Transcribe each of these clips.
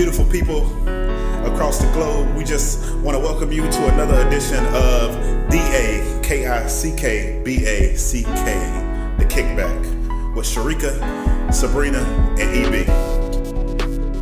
beautiful people across the globe. We just want to welcome you to another edition of D A K I C K B A C K, The Kickback, with Cherika, Sabrina, and EB.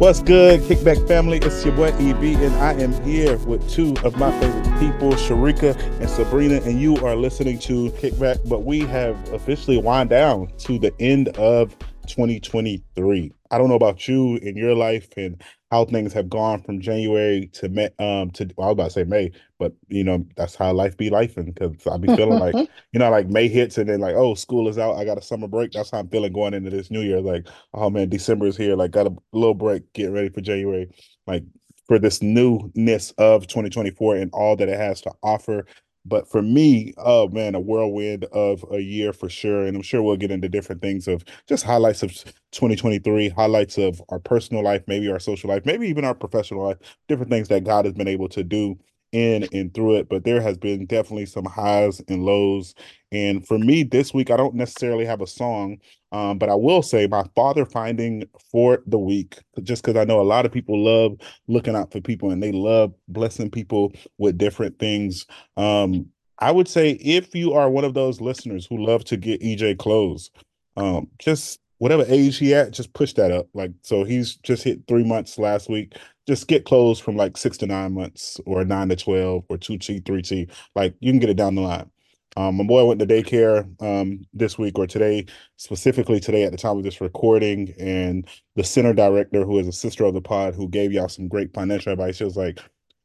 What's good, Kickback family? It's your boy EB, and I am here with two of my favorite people, Cherika and Sabrina, and you are listening to Kickback. But we have officially wind down to the end of 2023. I don't know about you in your life and how things have gone from January to May, um to well, I was about to say May, but you know that's how life be life and because I be feeling like you know like May hits and then like oh school is out, I got a summer break. That's how I'm feeling going into this new year. Like oh man, December is here. Like got a little break, getting ready for January. Like for this newness of 2024 and all that it has to offer. But for me, oh man, a whirlwind of a year for sure. And I'm sure we'll get into different things of just highlights of 2023, highlights of our personal life, maybe our social life, maybe even our professional life, different things that God has been able to do in and through it. But there has been definitely some highs and lows. And for me, this week, I don't necessarily have a song, um, but I will say my father finding for the week, just because I know a lot of people love looking out for people and they love blessing people with different things. Um, I would say if you are one of those listeners who love to get EJ clothes, um, just whatever age he at, just push that up. Like so, he's just hit three months last week. Just get clothes from like six to nine months, or nine to twelve, or two T, three T. Like you can get it down the line. Um, my boy went to daycare um, this week or today, specifically today at the time of this recording, and the center director, who is a sister of the pod, who gave y'all some great financial advice, she was like,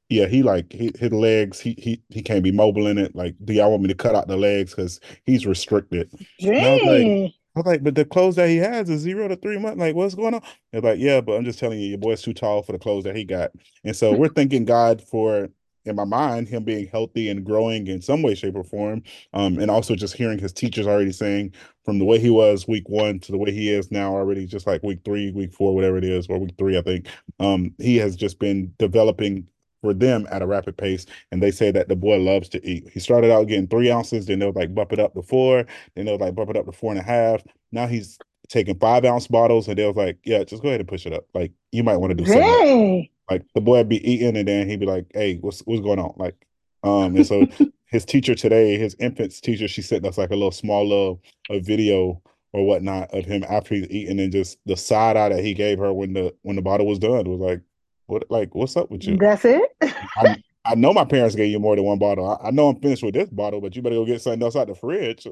"Yeah, he like he, his legs, he he he can't be mobile in it. Like, do y'all want me to cut out the legs because he's restricted?" Dang. I was like, but the clothes that he has is zero to three months. Like, what's going on? They're like, yeah, but I'm just telling you, your boy's too tall for the clothes that he got. And so we're thanking God for, in my mind, him being healthy and growing in some way, shape, or form. Um, and also just hearing his teachers already saying from the way he was week one to the way he is now already, just like week three, week four, whatever it is, or week three, I think. Um, he has just been developing for them at a rapid pace. And they say that the boy loves to eat. He started out getting three ounces, then they'll like bump it up to four, then they'll like bump it up to four and a half. Now he's taking five ounce bottles, and they'll like, yeah, just go ahead and push it up. Like you might want to do something. Like the boy be eating, and then he'd be like, hey, what's what's going on? Like, um, and so his teacher today, his infants teacher, she sent us like a little small little a video or whatnot of him after he's eating, and just the side eye that he gave her when the when the bottle was done was like, what like what's up with you? That's it? I, I know my parents gave you more than one bottle. I, I know I'm finished with this bottle, but you better go get something else out the fridge.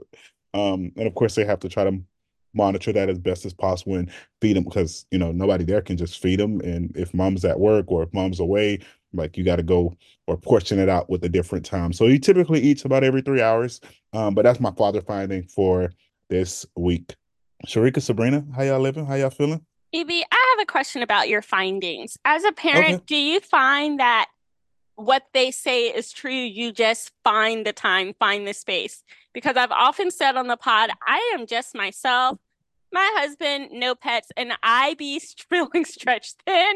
Um, and of course they have to try to monitor that as best as possible and feed them because you know nobody there can just feed them. And if mom's at work or if mom's away, like you got to go or portion it out with a different time. So he typically eats about every three hours. Um, but that's my father finding for this week. Cherika, Sabrina, how y'all living? How y'all feeling? Evie, I have a question about your findings. As a parent, Okay. do you find that what they say is true? You just find the time, find the space. Because I've often said on the pod, I am just myself, my husband, no pets, and I be feeling stretched thin.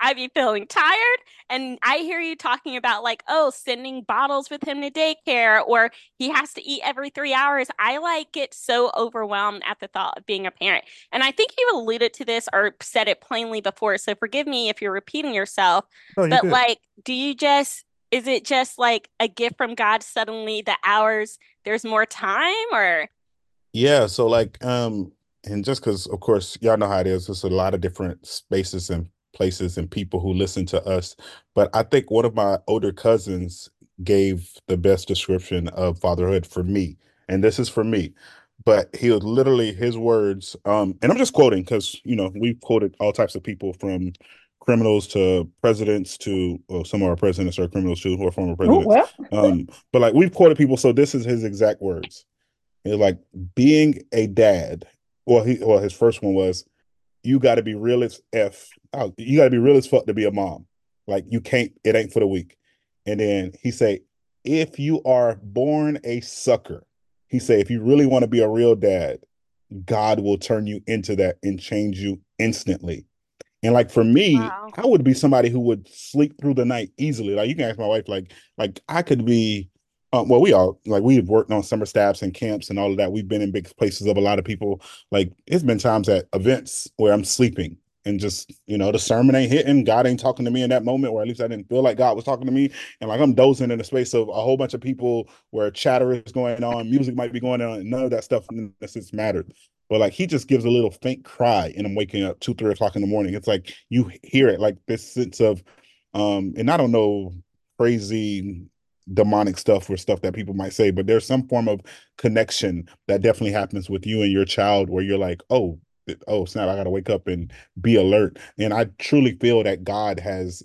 I be feeling tired. And I hear you talking about like, oh, sending bottles with him to daycare or he has to eat every three hours. I like get so overwhelmed at the thought of being a parent. And I think you alluded to this or said it plainly before. So forgive me if you're repeating yourself. Oh, you But good. like, do you just, is it just like a gift from God suddenly the hours, there's more time or? Yeah, so like um and just because of course y'all know how it is, there's a lot of different spaces and places and people who listen to us. But I think one of my older cousins gave the best description of fatherhood for me. And this is for me. But he was literally his words, um, and I'm just quoting because you know we've quoted all types of people from criminals to presidents to well, some of our presidents are criminals too, or former Oh, presidents. well. Um, but like we've quoted people, so this is his exact words. It's like being a dad. Well, he well his first one was, you got to be real as f. Oh, you got to be real as fuck to be a mom. Like you can't. It ain't for the weak. And then he say, if you are born a sucker, he say, if you really want to be a real dad, God will turn you into that and change you instantly. And like for me, Wow. I would be somebody who would sleep through the night easily. Like you can ask my wife, like, like I could be um, well, we all like we've worked on summer staffs and camps and all of that. We've been in big places of a lot of people. Like it's been times at events where I'm sleeping and just you know the sermon ain't hitting god ain't talking to me in that moment or at least i didn't feel like god was talking to me and like i'm dozing in the space of a whole bunch of people where chatter is going on music might be going on and none of that stuff necessarily mattered but like he just gives a little faint cry and i'm waking up two three o'clock in the morning it's like you hear it like this sense of um and i don't know crazy demonic stuff or stuff that people might say but there's some form of connection that definitely happens with you and your child where you're like oh oh snap i gotta wake up and be alert. And i truly feel that god has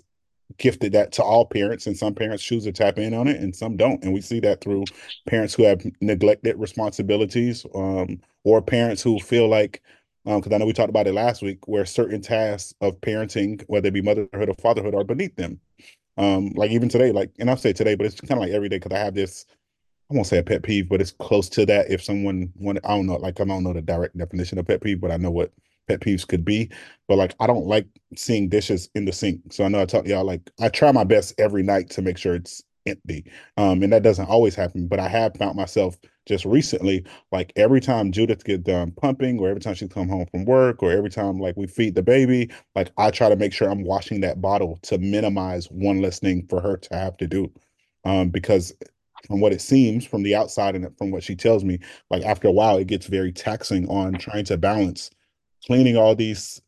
gifted that to all parents and some parents choose to tap in on it and some don't. And we see that through parents who have neglected responsibilities um, or parents who feel like because um, i know we talked about it last week where certain tasks of parenting whether it be motherhood or fatherhood are beneath them um, like even today like and i'll say today but it's kind of like every day because i have this I won't say a pet peeve, but it's close to that. If someone wanted, I don't know, like I don't know the direct definition of pet peeve, but I know what pet peeves could be. But like I don't like seeing dishes in the sink. So I know I talked to y'all like I try my best every night to make sure it's empty. Um, and that doesn't always happen, but I have found myself just recently, like every time Judith get done pumping, or every time she come home from work, or every time like we feed the baby, like I try to make sure I'm washing that bottle to minimize one less thing for her to have to do. Um, because from what it seems from the outside and from what she tells me, like after a while, it gets very taxing on trying to balance cleaning all these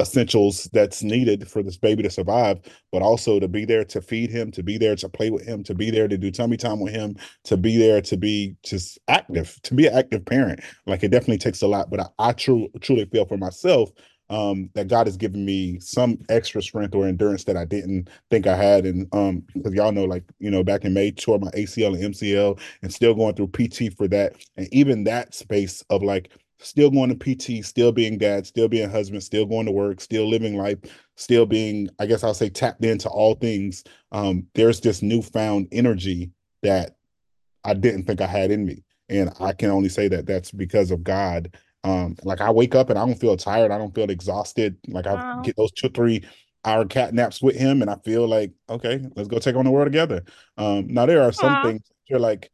essentials that's needed for this baby to survive, but also to be there to feed him, to be there to play with him, to be there to do tummy time with him, to be there to be just active, to be an active parent. Like it definitely takes a lot, but I, I truly truly feel for myself um, that God has given me some extra strength or endurance that I didn't think I had. And um, because y'all know, like, you know, back in May, tore my ACL and MCL and still going through PT for that. And even that space of like still going to PT, still being dad, still being husband, still going to work, still living life, still being, I guess I'll say tapped into all things. Um, there's this newfound energy that I didn't think I had in me. And I can only say that that's because of God um, like I wake up and I don't feel tired. I don't feel exhausted. Like I get those two, three hour cat naps with him, and I feel like, okay, let's go take on the world together. Um, now there are some things you're like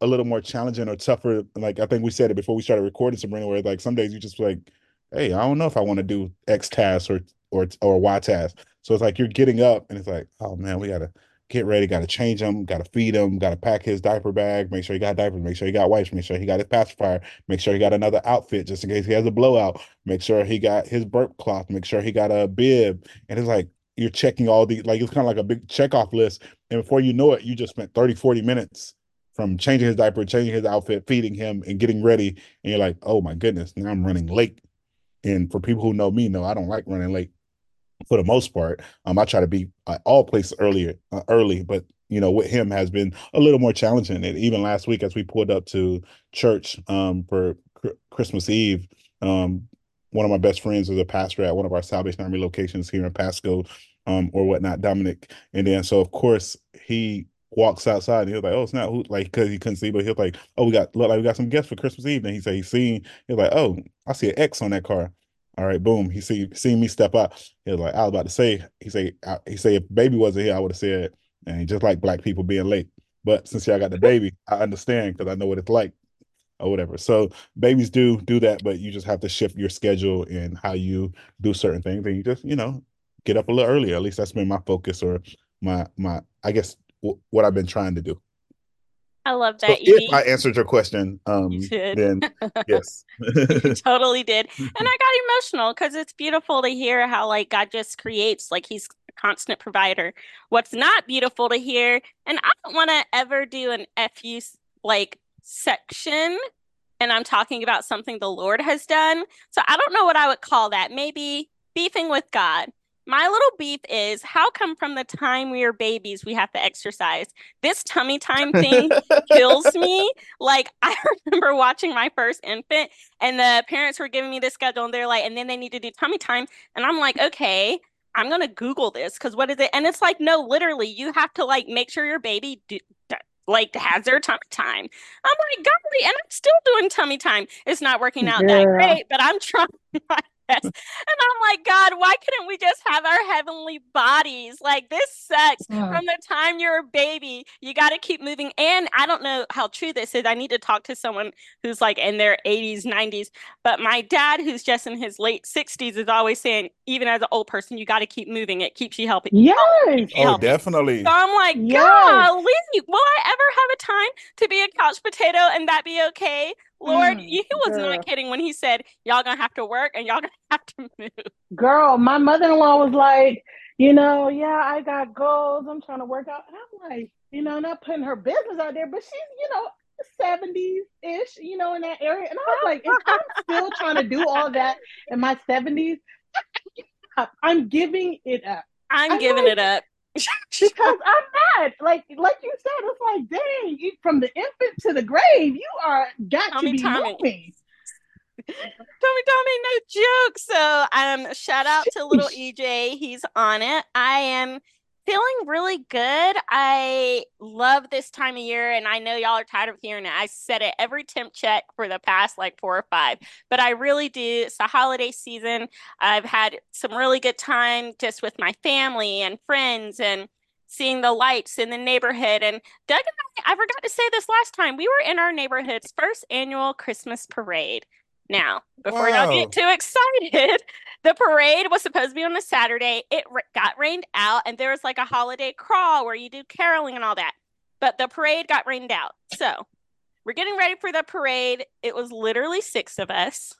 a little more challenging or tougher. Like I think we said it before we started recording, Sabrina, where like some days you just like, hey, I don't know if I want to do X task or or or Y task. So it's like you're getting up and it's like, oh man, we gotta get ready, got to change him, got to feed him, got to pack his diaper bag, make sure he got diapers, make sure he got wipes, make sure he got his pacifier, make sure he got another outfit just in case he has a blowout, make sure he got his burp cloth, make sure he got a bib. And it's like you're checking all the, like it's kind of like a big checkoff list. And before you know it, you just spent 30, 40 minutes from changing his diaper, changing his outfit, feeding him, and getting ready. And you're like, oh my goodness, now I'm running late. And for people who know me, know I don't like running late for the most part. Um, I try to be at all places earlier, uh, early, but you know, with him has been a little more challenging. And even last week, as we pulled up to church um, for cr- Christmas Eve, um, one of my best friends is a pastor at one of our Salvation Army locations here in Pasco, um, or whatnot, Dominic. And then, so of course, he walks outside and he was like, "Oh, it's not who like because he couldn't see, but he was like, "Oh, we got look like we got some guests for Christmas Eve." And he said he seen. He was like, "Oh, I see an X on that car." All right, boom. He see seen me step up. He was like, I was about to say. He say, he say, if baby wasn't here, I would have said, and just like black people being late. But since y'all got the baby, I understand because I know what it's like or whatever. So babies do do that, but you just have to shift your schedule and how you do certain things, and you just you know get up a little earlier. At least that's been my focus or my my I guess w- what I've been trying to do. I love that. So if I answered your question, um, you then yes, you totally did, and I got emotional because it's beautiful to hear how like God just creates like He's a constant provider. What's not beautiful to hear, and I don't want to ever do an fu like section, and I'm talking about something the Lord has done. So I don't know what I would call that. Maybe beefing with God my little beef is how come from the time we were babies we have to exercise this tummy time thing kills me like i remember watching my first infant and the parents were giving me the schedule and they're like and then they need to do tummy time and i'm like okay i'm gonna google this because what is it and it's like no literally you have to like make sure your baby do, like has their tummy time. I'm like, golly, and I'm still doing tummy time. It's not working out yeah. that great, but I'm trying my Yes. And I'm like, God, why couldn't we just have our heavenly bodies? Like, this sucks. Mm. From the time you're a baby, you got to keep moving. And I don't know how true this is. I need to talk to someone who's like in their 80s, 90s. But my dad, who's just in his late 60s, is always saying, even as an old person, you got to keep moving. It keeps you healthy. Yes. Keeps you Oh, healthy. definitely. So I'm like, Yes. golly, will I ever have a time to be a couch potato and that be okay? Lord, Mm, he was girl. not kidding when he said, y'all gonna have to work and y'all gonna have to move. Girl, my mother-in-law was like, you know, yeah, I got goals. I'm trying to work out. And I'm like, you know, not putting her business out there, but she's, you know, 70s ish, you know, in that area. And I was like, if I'm still trying to do all that in my 70s, I'm giving it up I'm I'm giving like- it up. Because I'm not like like you said. It's like, dang, you, from the infant to the grave, you are got Tommy, to be Tommy. moving. Tommy, Tommy, no joke. So, um, shout out to little EJ. He's on it. I am feeling really good. I love this time of year, and I know y'all are tired of hearing it. I said it every temp check for the past like four or five, but I really do. It's the holiday season. I've had some really good time just with my family and friends and seeing the lights in the neighborhood. And Doug and I, I forgot to say this last time, we were in our neighborhood's first annual Christmas parade. Now, before y'all get too excited, the parade was supposed to be on a Saturday. It got rained out, and there was like a holiday crawl where you do caroling and all that. But the parade got rained out. So we're getting ready for the parade. It was literally six of us.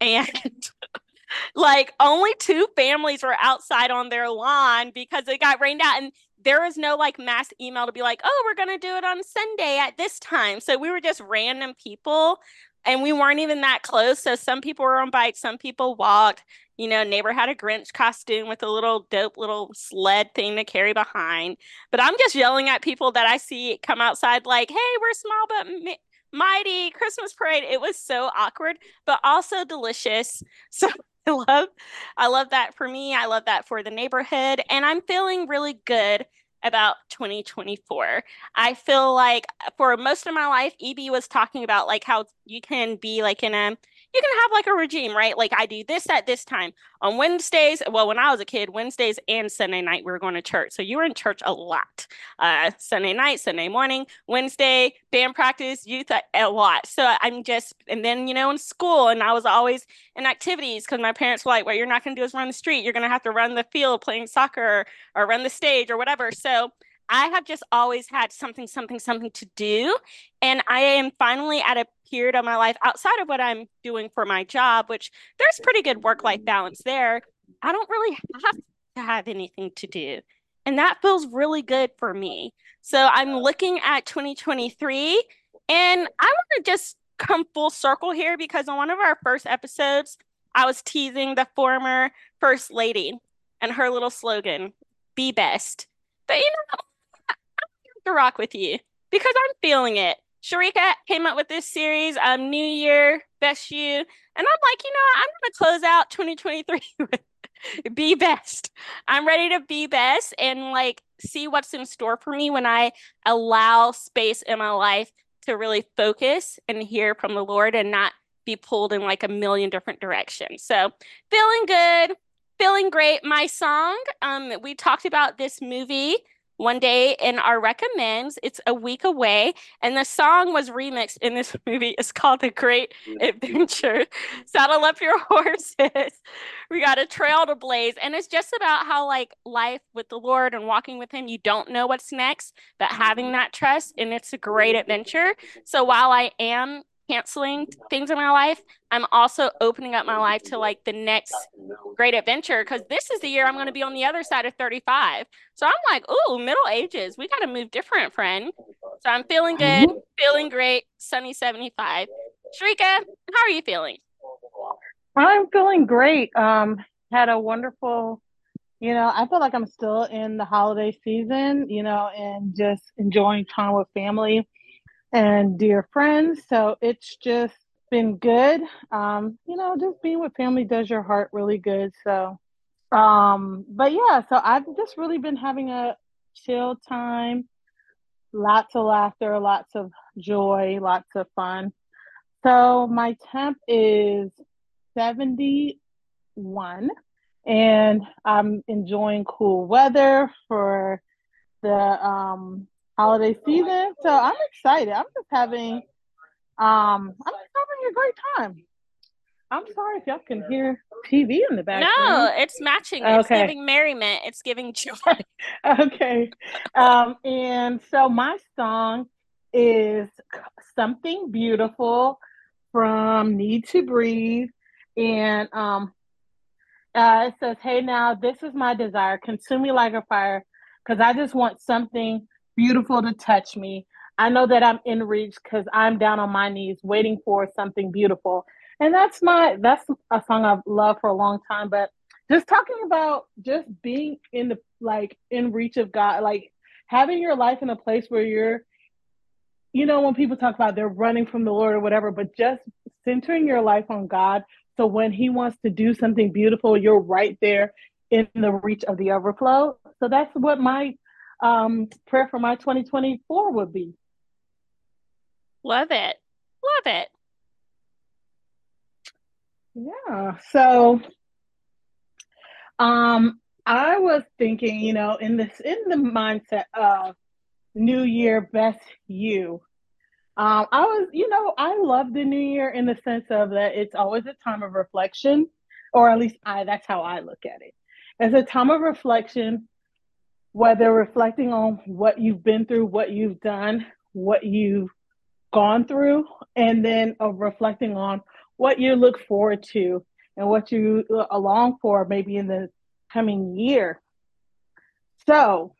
And like only two families were outside on their lawn because it got rained out. And there was no like mass email to be like, oh, we're going to do it on Sunday at this time. So we were just random people and we weren't even that close. So some people were on bikes, some people walked. You know, neighbor had a Grinch costume with a little dope little sled thing to carry behind. But I'm just yelling at people that I see come outside, like, hey, we're small but mi- mighty Christmas parade. It was so awkward, but also delicious. So I love, I love that for me. I love that for the neighborhood. And I'm feeling really good about 2024. I feel like uh, for most of my life, EB was talking about like how you can be like in a you can have like a regime, right? Like I do this at this time on Wednesdays. Well, when I was a kid, Wednesdays and Sunday night we were going to church, so you were in church a lot. Uh, Sunday night, Sunday morning, Wednesday band practice, youth a, a lot. So I'm just, and then you know in school, and I was always in activities because my parents were like, "What you're not going to do is run the street. You're going to have to run the field playing soccer or run the stage or whatever." So I have just always had something, something, something to do. And I am finally at a period of my life outside of what I'm doing for my job, which there's pretty good work life balance there. I don't really have to have anything to do. And that feels really good for me. So I'm looking at 2023 and I want to just come full circle here because on one of our first episodes, I was teasing the former first lady and her little slogan, be best. But you know, to rock with you because I'm feeling it. Cherika came up with this series, um, New Year, Best You. And I'm like, you know, I'm going to close out 2023 with be best. I'm ready to be best and like see what's in store for me when I allow space in my life to really focus and hear from the Lord and not be pulled in like a million different directions. So, feeling good, feeling great. My song, um, we talked about this movie one day in our recommends. It's a week away, and the song was remixed in this movie. It's called The Great Adventure. Saddle up your horses. We got a trail to blaze, and it's just about how like life with the Lord and walking with Him. You don't know what's next, but having mm-hmm. that trust, and it's a great mm-hmm. adventure. So while I am canceling things in my life, I'm also opening up my life to like the next great adventure because this is the year I'm going to be on the other side of 35. So I'm like, ooh, middle ages. We got to move different, friend. So I'm feeling good, feeling great. Sunny 75. Cherika, how are you feeling? I'm feeling great. Um, had a wonderful, you know, I feel like I'm still in the holiday season, you know, and just enjoying time with family and dear friends. So it's just been good. Um, you know, just being with family does your heart really good. So, um, but yeah, so I've just really been having a chill time, lots of laughter, lots of joy, lots of fun. So my temp is 70 one, and I'm enjoying cool weather for the um, holiday season. So I'm excited. I'm just having um, I'm just having a great time. I'm sorry if y'all can hear TV in the background. No, it's matching. It's okay. giving merriment. It's giving joy. okay. Um, and so my song is Something Beautiful from NEEDTOBREATHE. And um, uh, it says, Hey, now this is my desire. Consume me like a fire because I just want something beautiful to touch me. I know that I'm in reach because I'm down on my knees waiting for something beautiful and that's my that's a song I've loved for a long time. But just talking about just being in the like in reach of God, like having your life in a place where you're, you know, when people talk about they're running from the Lord or whatever, but just centering your life on God. So when He wants to do something beautiful, you're right there in the reach of the overflow. So that's what my um, prayer for my 2024 would be. Love it. Love it. Yeah. So um I was thinking, you know, in this in the mindset of New Year best you. Um, I was, you know, I love the new year in the sense of that it's always a time of reflection, or at least I that's how I look at it. It's a time of reflection, whether reflecting on what you've been through, what you've done, what you've gone through, and then of reflecting on what you look forward to and what you uh, long for maybe in the coming year. So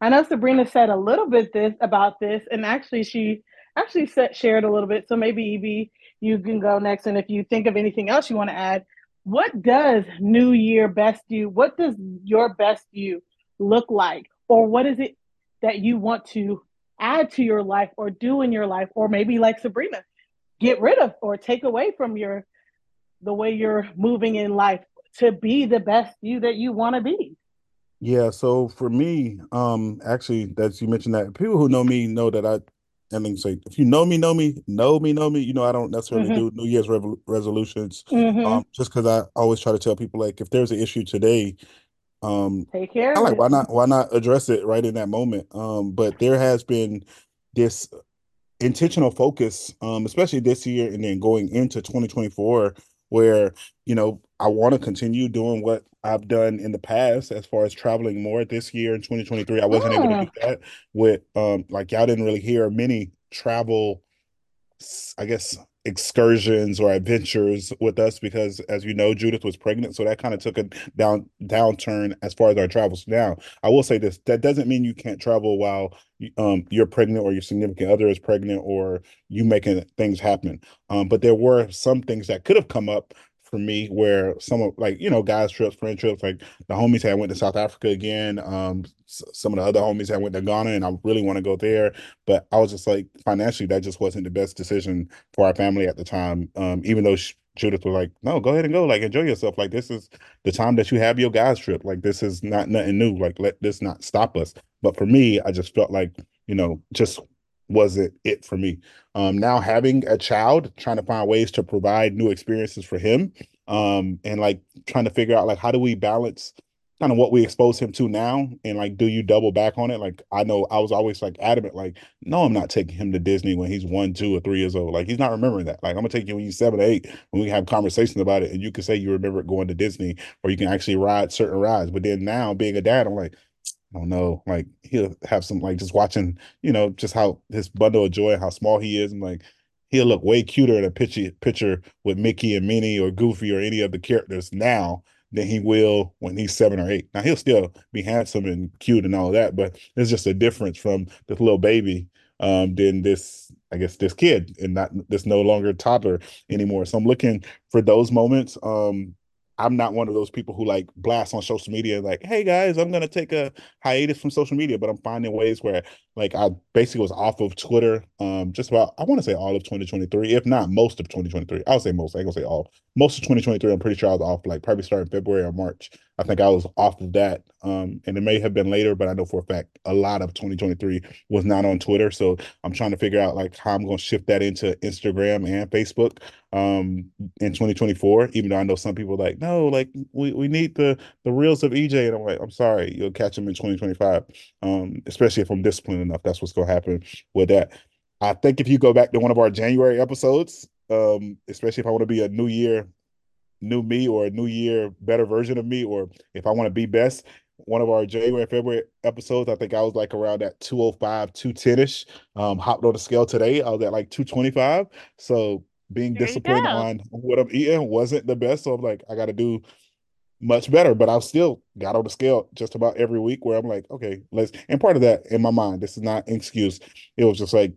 I know Sabrina said a little bit this about this, and actually she actually said, shared a little bit. So maybe Evie, you can go next, and if you think of anything else you want to add, what does New Year best you? What does your best you look like, or what is it that you want to add to your life or do in your life, or maybe like Sabrina, get rid of or take away from your the way you're moving in life to be the best you that you want to be yeah so for me um actually that you mentioned that people who know me know that i and I mean, say if you know me, know me, know me, know me. You know, I don't necessarily mm-hmm. do New Year's resolutions, mm-hmm. um, just because I always try to tell people like if there's an issue today, um, take care. I like why not why not address it right in that moment. Um, but there has been this intentional focus, um, especially this year and then going into 2024, where you know I want to continue doing what I've done in the past as far as traveling more this year in 2023. I wasn't able to do that with um like y'all didn't really hear many travel I guess excursions or adventures with us because as you know Judith was pregnant so that kind of took a down downturn as far as our travels. Now I will say this that doesn't mean you can't travel while um, you're pregnant or your significant other is pregnant or you making things happen. Um, but there were some things that could have come up for me where some of like you know guys trips friend trips like the homies had went to south africa again um some of the other homies had went to ghana and i really want to go there. But i was just like financially that just wasn't the best decision for our family at the time um even though judith was like no go ahead and go like enjoy yourself. Like this is the time that you have your guys trip. Like this is not nothing new. Like let this not stop us. But for me i just felt like you know just wasn't it for me. Um, now having a child, trying to find ways to provide new experiences for him, um, and like trying to figure out like how do we balance kind of what we expose him to now, and like do you double back on it? Like I know I was always like adamant, like no, I'm not taking him to Disney when he's one, two, or three years old. Like he's not remembering that. Like I'm gonna take you when he's seven, or eight, when we have conversations about it, and you can say you remember going to Disney, or you can actually ride certain rides. But then now being a dad, I'm like, I don't know, like he'll have some like just watching, you know, just how his bundle of joy, how small he is, and like he'll look way cuter in a picture picture with Mickey and Minnie or Goofy or any of the characters now than he will when he's seven or eight. Now he'll still be handsome and cute and all that, but there's just a difference from this little baby um than this I guess this kid and not this no longer toddler anymore. So I'm looking for those moments. Um I'm not one of those people who like blast on social media like, hey guys, I'm gonna take a hiatus from social media, but I'm finding ways where like I basically was off of Twitter, um, just about I want to say all of 2023, if not most of 2023. I'll say most. I ain't gonna say all. Most of 2023, I'm pretty sure I was off. Like probably starting February or March. I think I was off of that. Um, and it may have been later, but I know for a fact a lot of 2023 was not on Twitter. So I'm trying to figure out like how I'm gonna shift that into Instagram and Facebook um in 2024. Even though I know some people like no, like we, we need the the reels of EJ, and I'm like I'm sorry, you'll catch them in 2025. Um, especially if I'm disciplined enough. That's what's gonna happen with that. I think if you go back to one of our January episodes, um, especially if I want to be a new year, new me or a new year better version of me, or if I want to be best, one of our January February episodes, I think I was like around that 205, 210 ish. Um, hopped on the scale today. I was at like 225. So being There disciplined on what I'm eating wasn't the best. So I'm like, I got to do much better, but I've still got on the scale just about every week where I'm like, okay, let's. And part of that in my mind, this is not an excuse. It was just like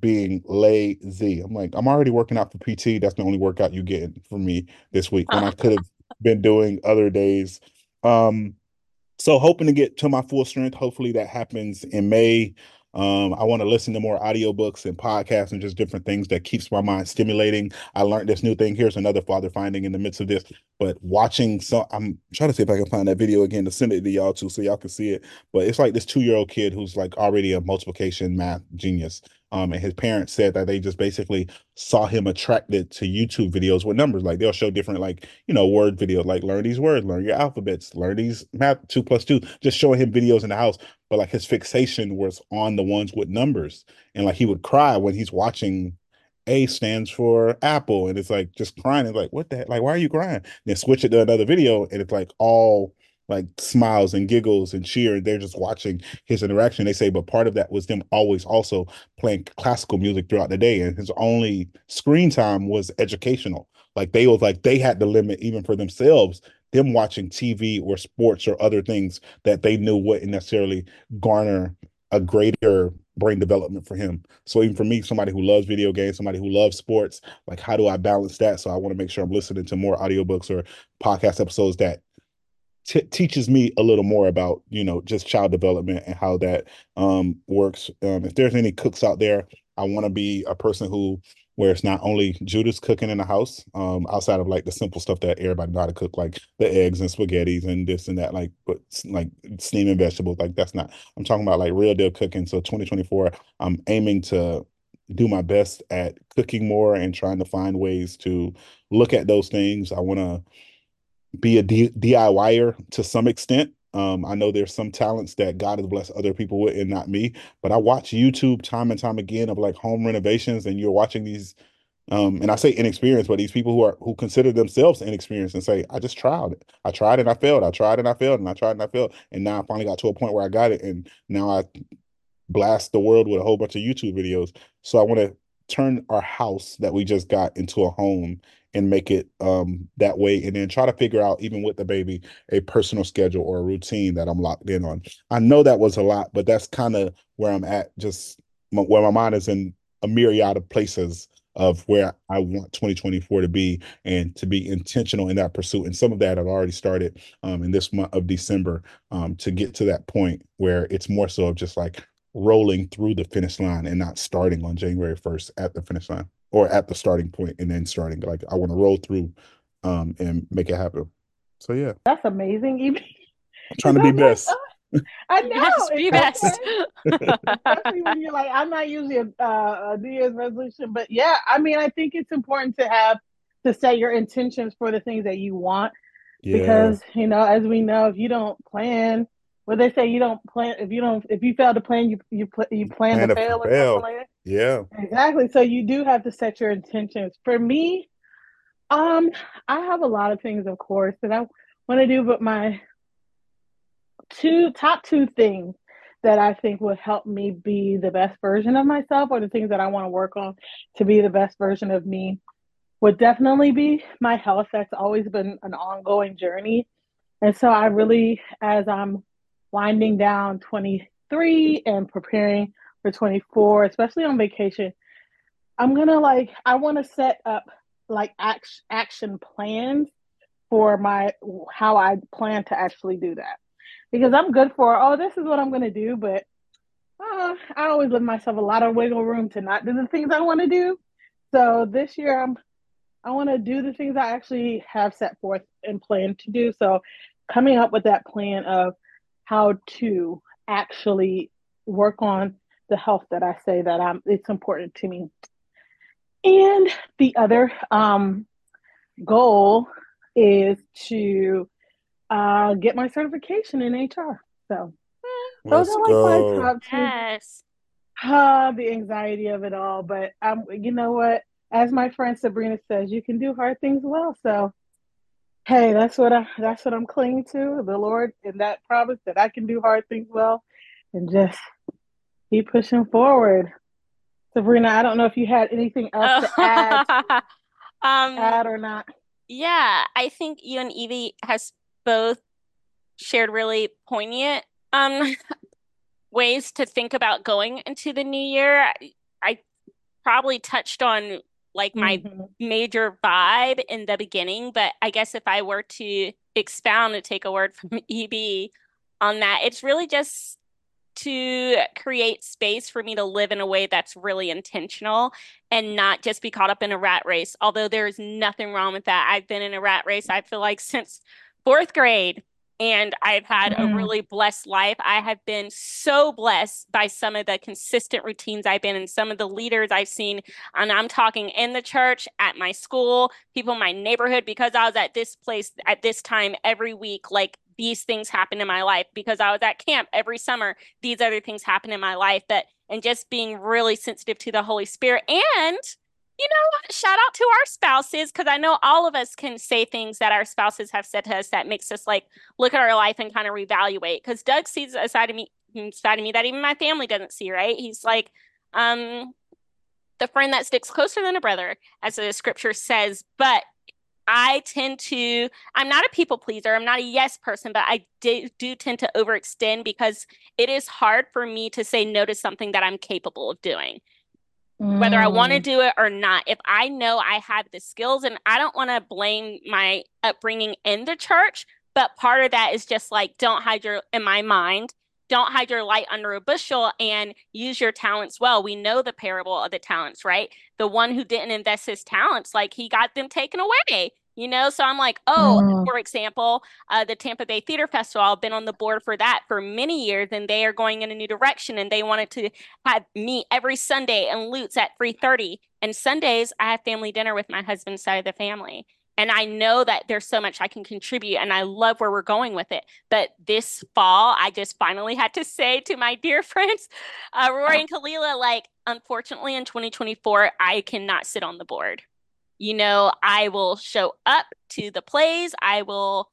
being lazy. I'm like, I'm already working out for PT. That's the only workout you get from me this week when I could have been doing other days. Um, so hoping to get to my full strength. Hopefully that happens in May. Um, I want to listen to more audiobooks and podcasts and just different things that keeps my mind stimulating. I learned this new thing. Here's another father finding in the midst of this. But watching so I'm trying to see if I can find that video again to send it to y'all too so y'all can see it. But it's like this two-year-old kid who's like already a multiplication math genius. Um, and his parents said that they just basically saw him attracted to YouTube videos with numbers. Like they'll show different, like, you know, word videos, like learn these words, learn your alphabets, learn these math, two plus two, just showing him videos in the house. But like his fixation was on the ones with numbers. And like he would cry when he's watching A stands for apple. And it's like just crying. It's like, what the heck? Like, why are you crying? and then switch it to another video and it's like all like smiles and giggles and cheer. They're just watching his interaction. They say, but part of that was them always also playing classical music throughout the day. And his only screen time was educational. Like they was like they had the limit even for themselves, them watching TV or sports or other things that they knew wouldn't necessarily garner a greater brain development for him. So even for me, somebody who loves video games, somebody who loves sports, like how do I balance that? So I want to make sure I'm listening to more audiobooks or podcast episodes that t- teaches me a little more about you know just child development and how that um works um if there's any cooks out there i want to be a person who where it's not only Judith's cooking in the house, um, outside of like the simple stuff that everybody know how to cook, like the eggs and spaghettis and this and that, like but like steaming vegetables, like that's not. I'm talking about like real deal cooking. So 2024, I'm aiming to do my best at cooking more and trying to find ways to look at those things. I want to be a D- DIYer to some extent. Um, I know there's some talents that God has blessed other people with and not me, but I watch YouTube time and time again of like home renovations, and you're watching these, um, and I say inexperienced, but these people who are who consider themselves inexperienced and say, I just tried it. I tried and I failed. I tried and I failed and I tried and I failed. And now I finally got to a point where I got it. And now I blast the world with a whole bunch of YouTube videos. So I want to turn our house that we just got into a home and make it um that way and then try to figure out even with the baby a personal schedule or a routine that I'm locked in on. I know that was a lot, but that's kind of where I'm at just where my mind is in a myriad of places of where I want 2024 to be and to be intentional in that pursuit. And some of that I've already started um, in this month of December um, to get to that point where it's more so of just like rolling through the finish line and not starting on January 1st at the finish line or at the starting point and then starting. Like I want to roll through um, and make it happen. So yeah, That's amazing. Even I'm trying to be I'm like, best. oh, I know. Yes, be best. Especially when you're like, I'm not usually a, uh, a New Year's resolution, but yeah, I mean, I think it's important to have to set your intentions for the things that you want Yeah, because you know, as we know, if you don't plan, what they say, you don't plan. If you don't, if you fail to plan, you you pl- you plan Plan to to fail or something like that. Yeah, Exactly. So you do have to set your intentions. For me, um, I have a lot of things, of course, that I want to do, but my two top two things that I think will help me be the best version of myself, or the things that I want to work on to be the best version of me, would definitely be my health. That's always been an ongoing journey. And so I really, as I'm winding down 23 and preparing for 24, especially on vacation, I'm gonna like I want to set up like action action plans for my how I plan to actually do that because I'm good for oh this is what I'm gonna do, but uh, I always leave myself a lot of wiggle room to not do the things I want to do. So this year, I'm I want to do the things I actually have set forth and plan to do. So coming up with that plan of how to actually work on the health that I say that I'm it's important to me. And the other um, goal is to uh, get my certification in HR. So Let's those are like go. my top two. Yes. Ah, the anxiety of it all. But um, you know what? As my friend Sabrina says, you can do hard things well. So hey, that's what I that's what I'm clinging to, the Lord and that promise that I can do hard things well and just keep pushing forward. Sabrina, I don't know if you had anything else to add, um, add or not. yeah, I think you and Evie has both shared really poignant um ways to think about going into the new year. I, I probably touched on like my Mhm. major vibe in the beginning, but I guess if I were to expound and take a word from EB on that, it's really just to create space for me to live in a way that's really intentional and not just be caught up in a rat race. Although there's nothing wrong with that. I've been in a rat race, I feel like, since fourth grade. And I've had a Mm. really blessed life. I have been so blessed by some of the consistent routines I've been in, some of the leaders I've seen. And I'm talking in the church, at my school, people in my neighborhood, because I was at this place at this time every week. Like these things happen in my life because I was at camp every summer. These other things happen in my life that, and just being really sensitive to the Holy Spirit. And you know, shout out to our spouses because I know all of us can say things that our spouses have said to us that makes us like look at our life and kind of reevaluate. Because Doug sees a side of me, side of me that even my family doesn't see. Right? He's like, um, the friend that sticks closer than a brother, as the scripture says. But I tend to, I'm not a people pleaser. I'm not a yes person, but I do, do tend to overextend because it is hard for me to say no to something that I'm capable of doing whether I want to Mm. do it or not. If I know I have the skills, and I don't want to blame my upbringing in the church, but part of that is just like, don't hide your, in my mind, don't hide your light under a bushel and use your talents well. We know the parable of the talents, right? The one who didn't invest his talents, like he got them taken away. You know, so I'm like, oh, Mm. for example, uh, the Tampa Bay Theater Festival. I've been on the board for that for many years, and they are going in a new direction. And they wanted to have meet every Sunday and Lutz at 3:30. And Sundays, I have family dinner with my husband's side of the family. And I know that there's so much I can contribute, and I love where we're going with it. But this fall, I just finally had to say to my dear friends, uh, Rory and Kalila, like, unfortunately, in 2024, I cannot sit on the board. You know, I will show up to the plays. I will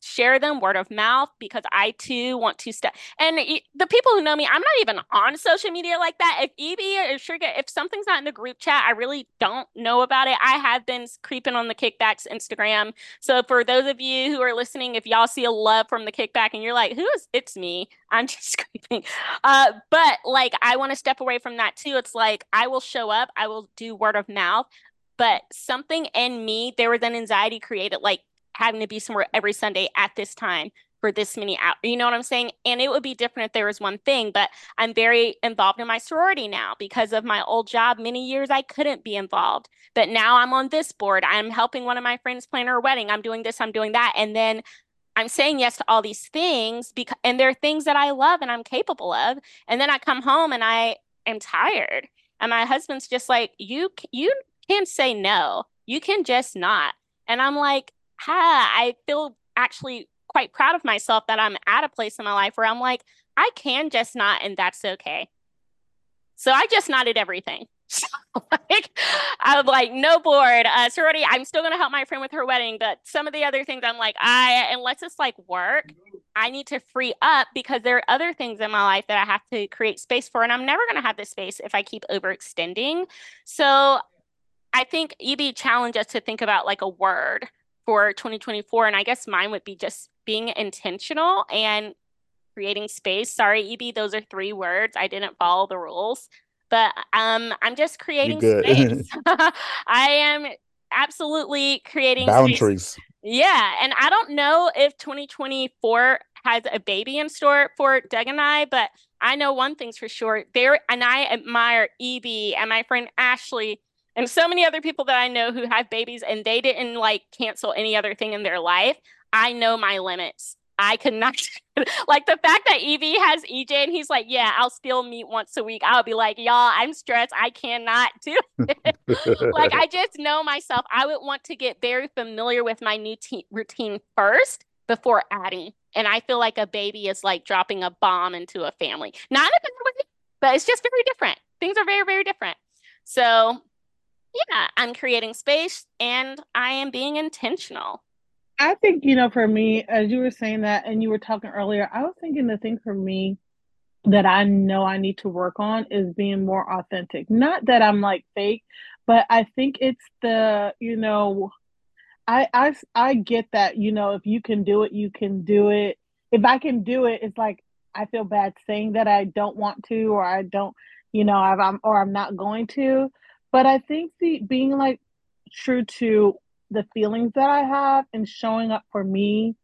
share them word of mouth because I too want to step. And the people who know me, I'm not even on social media like that. If Evie or Sugar, if something's not in the group chat, I really don't know about it. I have been creeping on the Kickbacks Instagram. So for those of you who are listening, if y'all see a love from the Kickback and you're like, who is? It's me. I'm just creeping. Uh, but like, I want to step away from that too. It's like I will show up. I will do word of mouth. But something in me, there was an anxiety created, like having to be somewhere every Sunday at this time for this many hours. You know what I'm saying? And it would be different if there was one thing, but I'm very involved in my sorority now because of my old job. Many years I couldn't be involved, but now I'm on this board. I'm helping one of my friends plan her wedding. I'm doing this, I'm doing that. And then I'm saying yes to all these things because, and they're things that I love and I'm capable of. And then I come home and I am tired. And my husband's just like, you, you can say no. You can just not. And I'm like, ha, I feel actually quite proud of myself that I'm at a place in my life where I'm like, I can just not, and that's okay. So I just nodded everything. So, like, I'm like, no board. Uh, sorority, I'm still gonna help my friend with her wedding, but some of the other things, I'm like, I unless it's like work, I need to free up because there are other things in my life that I have to create space for, and I'm never gonna have the space if I keep overextending. So I think EB challenged us to think about like a word for 2024, and I guess mine would be just being intentional and creating space. Sorry, EB, those are three words. I didn't follow the rules, but um, I'm just creating space. I am absolutely creating space. Boundaries. Yeah, and I don't know if 2024 has a baby in store for Doug and I, but I know one thing's for sure. There, and I admire EB and my friend Ashley and so many other people that I know who have babies and they didn't like cancel any other thing in their life. I know my limits. I could not like the fact that Evie has EJ and he's like, yeah, I'll still meet once a week. I'll be like, y'all, I'm stressed. I cannot do it. like I just know myself. I would want to get very familiar with my new te- routine first before adding. And I feel like a baby is like dropping a bomb into a family. Not in a bad way, but it's just very different. Things are very, very different. So yeah, I'm creating space and I am being intentional. I think, you know, for me, as you were saying that and you were talking earlier, I was thinking the thing for me that I know I need to work on is being more authentic. Not that I'm like fake, but I think it's the, you know, I I I get that, you know, if you can do it, you can do it. If I can do it, it's like I feel bad saying that I don't want to or I don't, you know, I'm or I'm not going to. But I think the being like true to the feelings that I have and showing up for me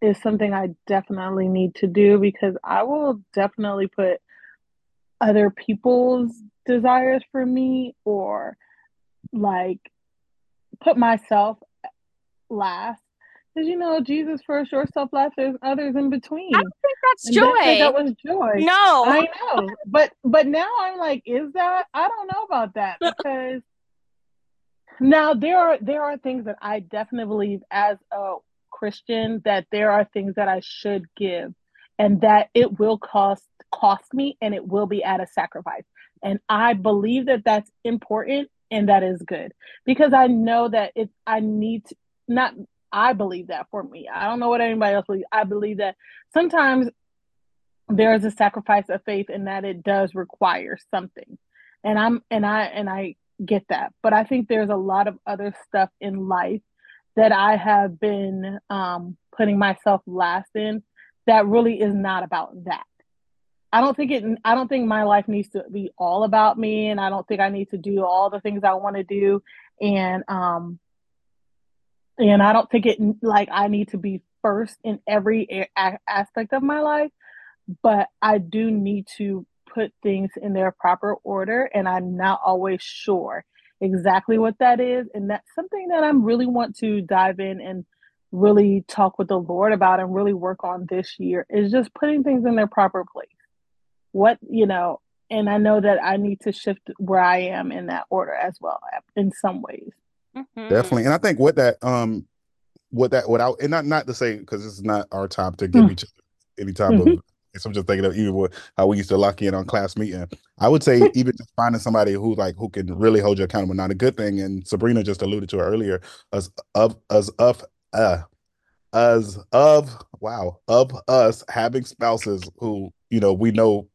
is something I definitely need to do because I will definitely put other people's desires for me or like put myself last because you know Jesus first, yourself last, there's others in between. I don't think that's and joy. That, that was joy. No, I know, but but now I'm like, is that? I don't know about that because now there are there are things that I definitely believe as a Christian that there are things that I should give and that it will cost cost me and it will be at a sacrifice. And I believe that that's important and that is good because I know that if I need to, not I believe that for me. I don't know what anybody else believes. I believe that sometimes there is a sacrifice of faith and that it does require something. And I'm and I and I get that. But I think there's a lot of other stuff in life that I have been um, putting myself last in that really is not about that. I don't think it. I don't think my life needs to be all about me, and I don't think I need to do all the things I want to do, and um, and I don't think it like I need to be first in every a- aspect of my life, but I do need to put things in their proper order and I'm not always sure exactly what that is and that's something that I'm really want to dive in and really talk with the Lord about and really work on this year is just putting things in their proper place. What, you know, and I know that I need to shift where I am in that order as well in some ways. Mm-hmm. Definitely. And I think what that um what that without and not not to say because this is not our time to give mm-hmm. each other any type mm-hmm. of so I'm just thinking of even what, how we used to lock in on class meeting. I would say even just finding somebody who like who can really hold you accountable, not a good thing. And Sabrina just alluded to it earlier, as of as of uh as of wow of us having spouses who you know we know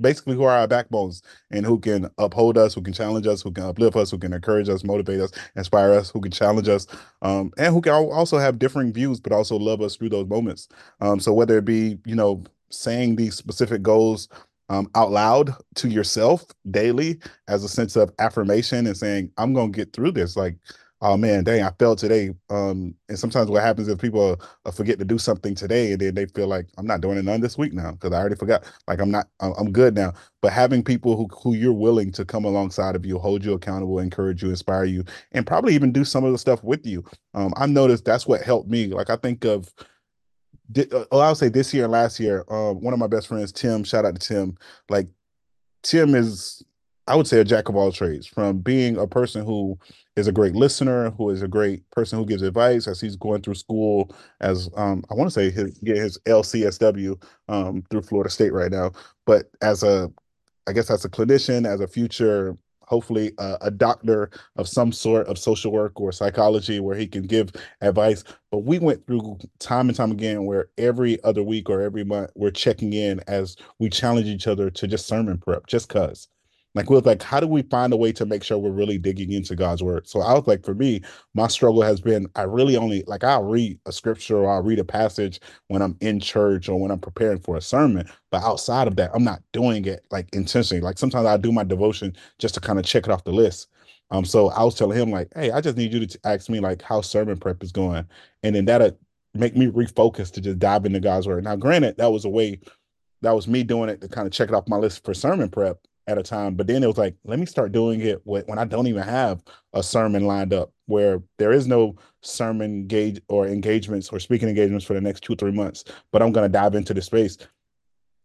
basically who are our backbones and who can uphold us, who can challenge us, who can uplift us, who can encourage us, motivate us, inspire us, who can challenge us, um, and who can also have differing views, but also love us through those moments. Um, so whether it be, you know, saying these specific goals um, out loud to yourself daily as a sense of affirmation and saying, I'm going to get through this. Like, oh man, dang, I failed today. Um, and sometimes what happens is people uh, forget to do something today and then they feel like I'm not doing it none this week now because I already forgot. Like I'm not, I'm good now. But having people who, who you're willing to come alongside of you, hold you accountable, encourage you, inspire you, and probably even do some of the stuff with you. Um, I've noticed that's what helped me. Like I think of, uh, oh, I'll say this year and last year, uh, one of my best friends, Tim, shout out to Tim. Like Tim is, I would say, a jack of all trades. From being a person who is a great listener, who is a great person who gives advice as he's going through school, as um, I want to say his get his LCSW um, through Florida State right now, but as a, I guess as a clinician, as a future hopefully a doctor of some sort of social work or psychology where he can give advice. But we went through time and time again where every other week or every month we're checking in as we challenge each other to just sermon prep, just cause. Like we was like, how do we find a way to make sure we're really digging into God's word? So I was like, for me, my struggle has been I really only like I'll read a scripture or I'll read a passage when I'm in church or when I'm preparing for a sermon. But outside of that, I'm not doing it like intentionally. Like sometimes I do my devotion just to kind of check it off the list. Um, so I was telling him like, hey, I just need you to ask me like how sermon prep is going, and then that'll make me refocus to just dive into God's word. Now, granted, that was a way that was me doing it to kind of check it off my list for sermon prep at a time. But then it was like, let me start doing it when I don't even have a sermon lined up, where there is no sermon gauge or engagements or speaking engagements for the next two, three months. But I'm to dive into the space.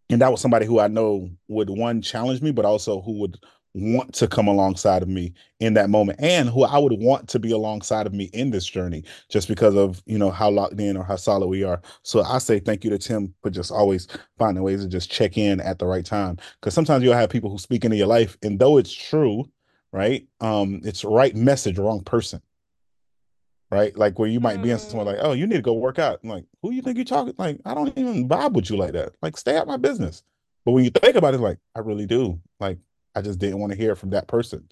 And that was somebody who I know would one challenge me, but also who would want to come alongside of me in that moment and who I would want to be alongside of me in this journey just because of you know how locked in or how solid we are. So I say thank you to Tim for just always finding ways to just check in at the right time because sometimes you'll have people who speak into your life and though it's true right um it's right message wrong person right? Like where you might be in someone like oh you need to go work out. I'm like who you think you're talking like I don't even vibe with you like that. Like stay out my business. But when you think about it like I really do. Like I just didn't want to hear from that person.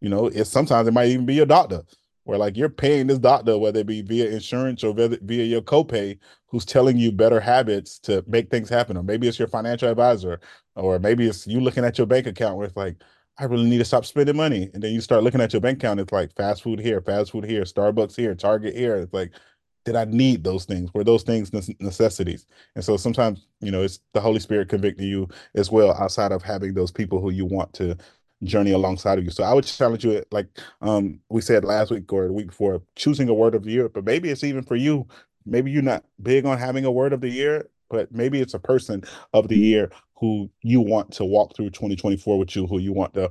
You know, it's sometimes it might even be your doctor, where like you're paying this doctor, whether it be via insurance or via, via your copay, who's telling you better habits to make things happen. Or maybe it's your financial advisor, or maybe it's you looking at your bank account where it's like, I really need to stop spending money. And then you start looking at your bank account, it's like fast food here, fast food here, Starbucks here, Target here. It's like, did I need those things? Were those things necessities? And so sometimes, you know, it's the Holy Spirit convicting you as well, outside of having those people who you want to journey alongside of you. So I would challenge you, like um, we said last week or the week before, choosing a word of the year. But maybe it's even for you. Maybe you're not big on having a word of the year, but maybe it's a person of the year who you want to walk through 2024 with you, who you want to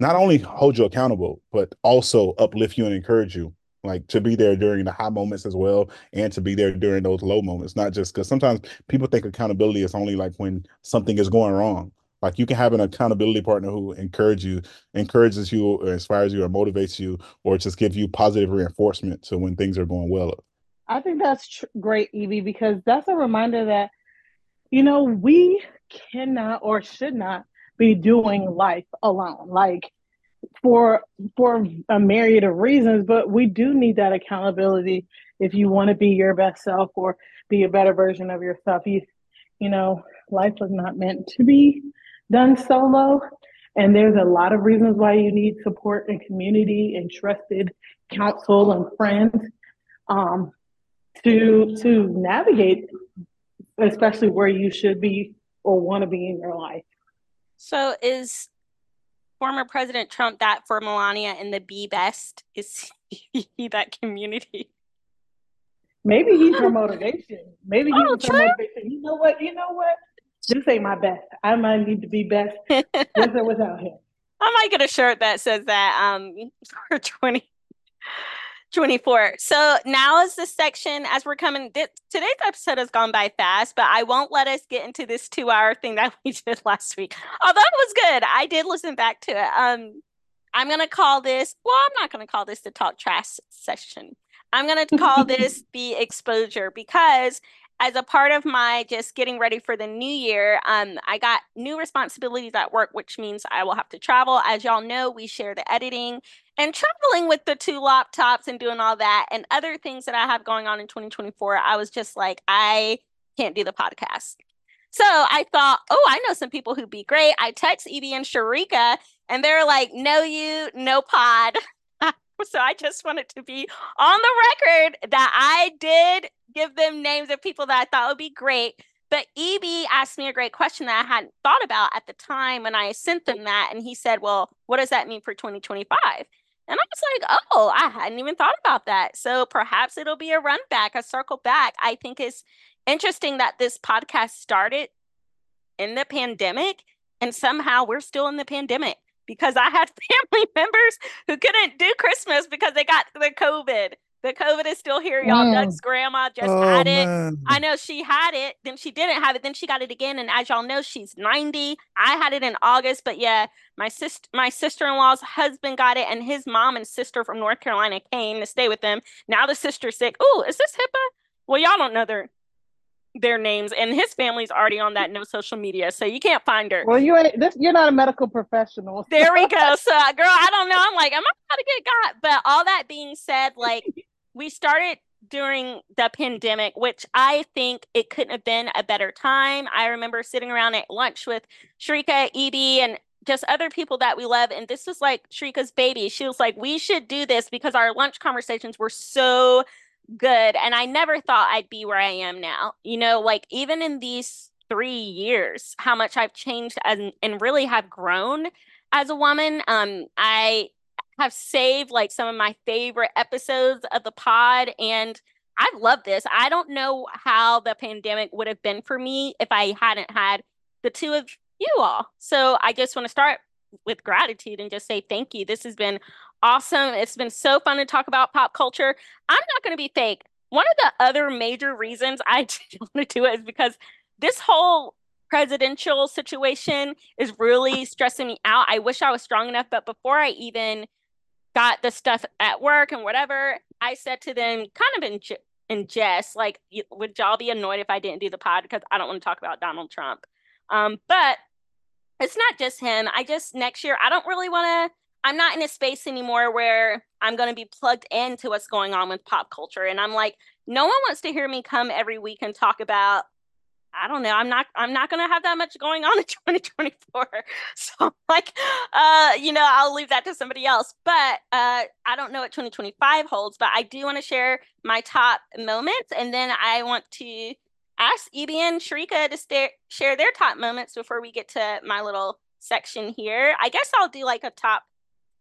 not only hold you accountable, but also uplift you and encourage you like to be there during the high moments as well and to be there during those low moments not just because sometimes people think accountability is only like when something is going wrong. Like you can have an accountability partner who encourages you encourages you or inspires you or motivates you or just gives you positive reinforcement to when things are going well. I think that's tr- great EB because that's a reminder that you know we cannot or should not be doing life alone. Like for for a myriad of reasons, but we do need that accountability if you want to be your best self or be a better version of yourself. You you know, life was not meant to be done solo. And there's a lot of reasons why you need support and community and trusted counsel and friends um, to to navigate, especially where you should be or want to be in your life. So is former President Trump that for Melania and the Be Best? Is he that community? Maybe he's her motivation. Maybe he's oh, her motivation. You know what? You know what? This ain't my best. I might need to be best with or without him. I might get a shirt that says that um for 20 24. So now is the section as we're coming. Th- today's episode has gone by fast, but I won't let us get into this two hour thing that we did last week. Although it was good, I did listen back to it. Um, I'm gonna call this. Well, I'm not gonna call this the talk trash session. I'm gonna call this the exposure because as a part of my just getting ready for the new year, um, I got new responsibilities at work, which means I will have to travel. As y'all know, we share the editing and traveling with the two laptops and doing all that and other things that I have going on in 2024. I was just like, I can't do the podcast. So I thought, oh, I know some people who'd be great. I text EB and Cherika, and they're like, no, you, no pod. so I just wanted to be on the record that I did give them names of people that I thought would be great. But EB asked me a great question that I hadn't thought about at the time when I sent them that. And he said, Well, what does that mean for 2025? And I was like, Oh, I hadn't even thought about that. So perhaps it'll be a run back, a circle back. I think it's interesting that this podcast started in the pandemic and somehow we're still in the pandemic because I had family members who couldn't do Christmas because they got the COVID the COVID is still here, y'all. Mm. Doug's grandma just oh, had it. Man. I know she had it, then she didn't have it, then she got it again. And as y'all know, she's 90. I had it in August, but yeah, my sister my sister-in-law's husband got it, and his mom and sister from North Carolina came to stay with them. Now the sister's sick. Oh, is this HIPAA? Well, y'all don't know their their names, and his family's already on that no social media, so you can't find her. Well, you ain't this. You're not a medical professional. there we go. So, girl, I don't know. I'm like, am I about to get got? But all that being said, like we started during the pandemic, which I think it couldn't have been a better time. I remember sitting around at lunch with Cherika, EB, and just other people that we love. And this was like Cherika's baby. She was like, we should do this because our lunch conversations were so good. And I never thought I'd be where I am now. You know, like even in these three years how much I've changed and, and really have grown as a woman. Um, I have saved like some of my favorite episodes of the pod and I love this. I don't know how the pandemic would have been for me if I hadn't had the two of you all. So I just want to start with gratitude and just say thank you. This has been awesome. It's been so fun to talk about pop culture. I'm not going to be fake. One of the other major reasons I want to do it is because this whole presidential situation is really stressing me out. I wish I was strong enough, but before I even got the stuff at work and whatever, I said to them, kind of in in jest, like, would y'all be annoyed if I didn't do the pod because I don't want to talk about Donald Trump. Um, but it's not just him. I just next year I don't really want to. I'm not in a space anymore where I'm going to be plugged into what's going on with pop culture, and I'm like, no one wants to hear me come every week and talk about I don't know. I'm not I'm not gonna have that much going on in 2024. So like uh, you know, I'll leave that to somebody else. But uh I don't know what 2025 holds, but I do want to share my top moments and then I want to ask EB and Cherika to st- share their top moments before we get to my little section here. I guess I'll do like a top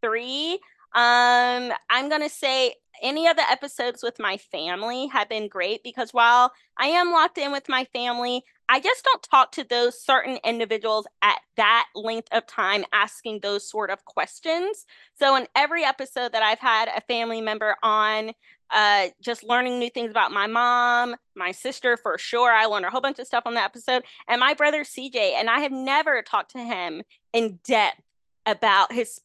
three. Um, I'm gonna say any of the episodes with my family have been great because while I am locked in with my family, I just don't talk to those certain individuals at that length of time asking those sort of questions. So, in every episode that I've had a family member on, uh, just learning new things about my mom, my sister for sure. I learned a whole bunch of stuff on that episode, and my brother CJ. And I have never talked to him in depth about his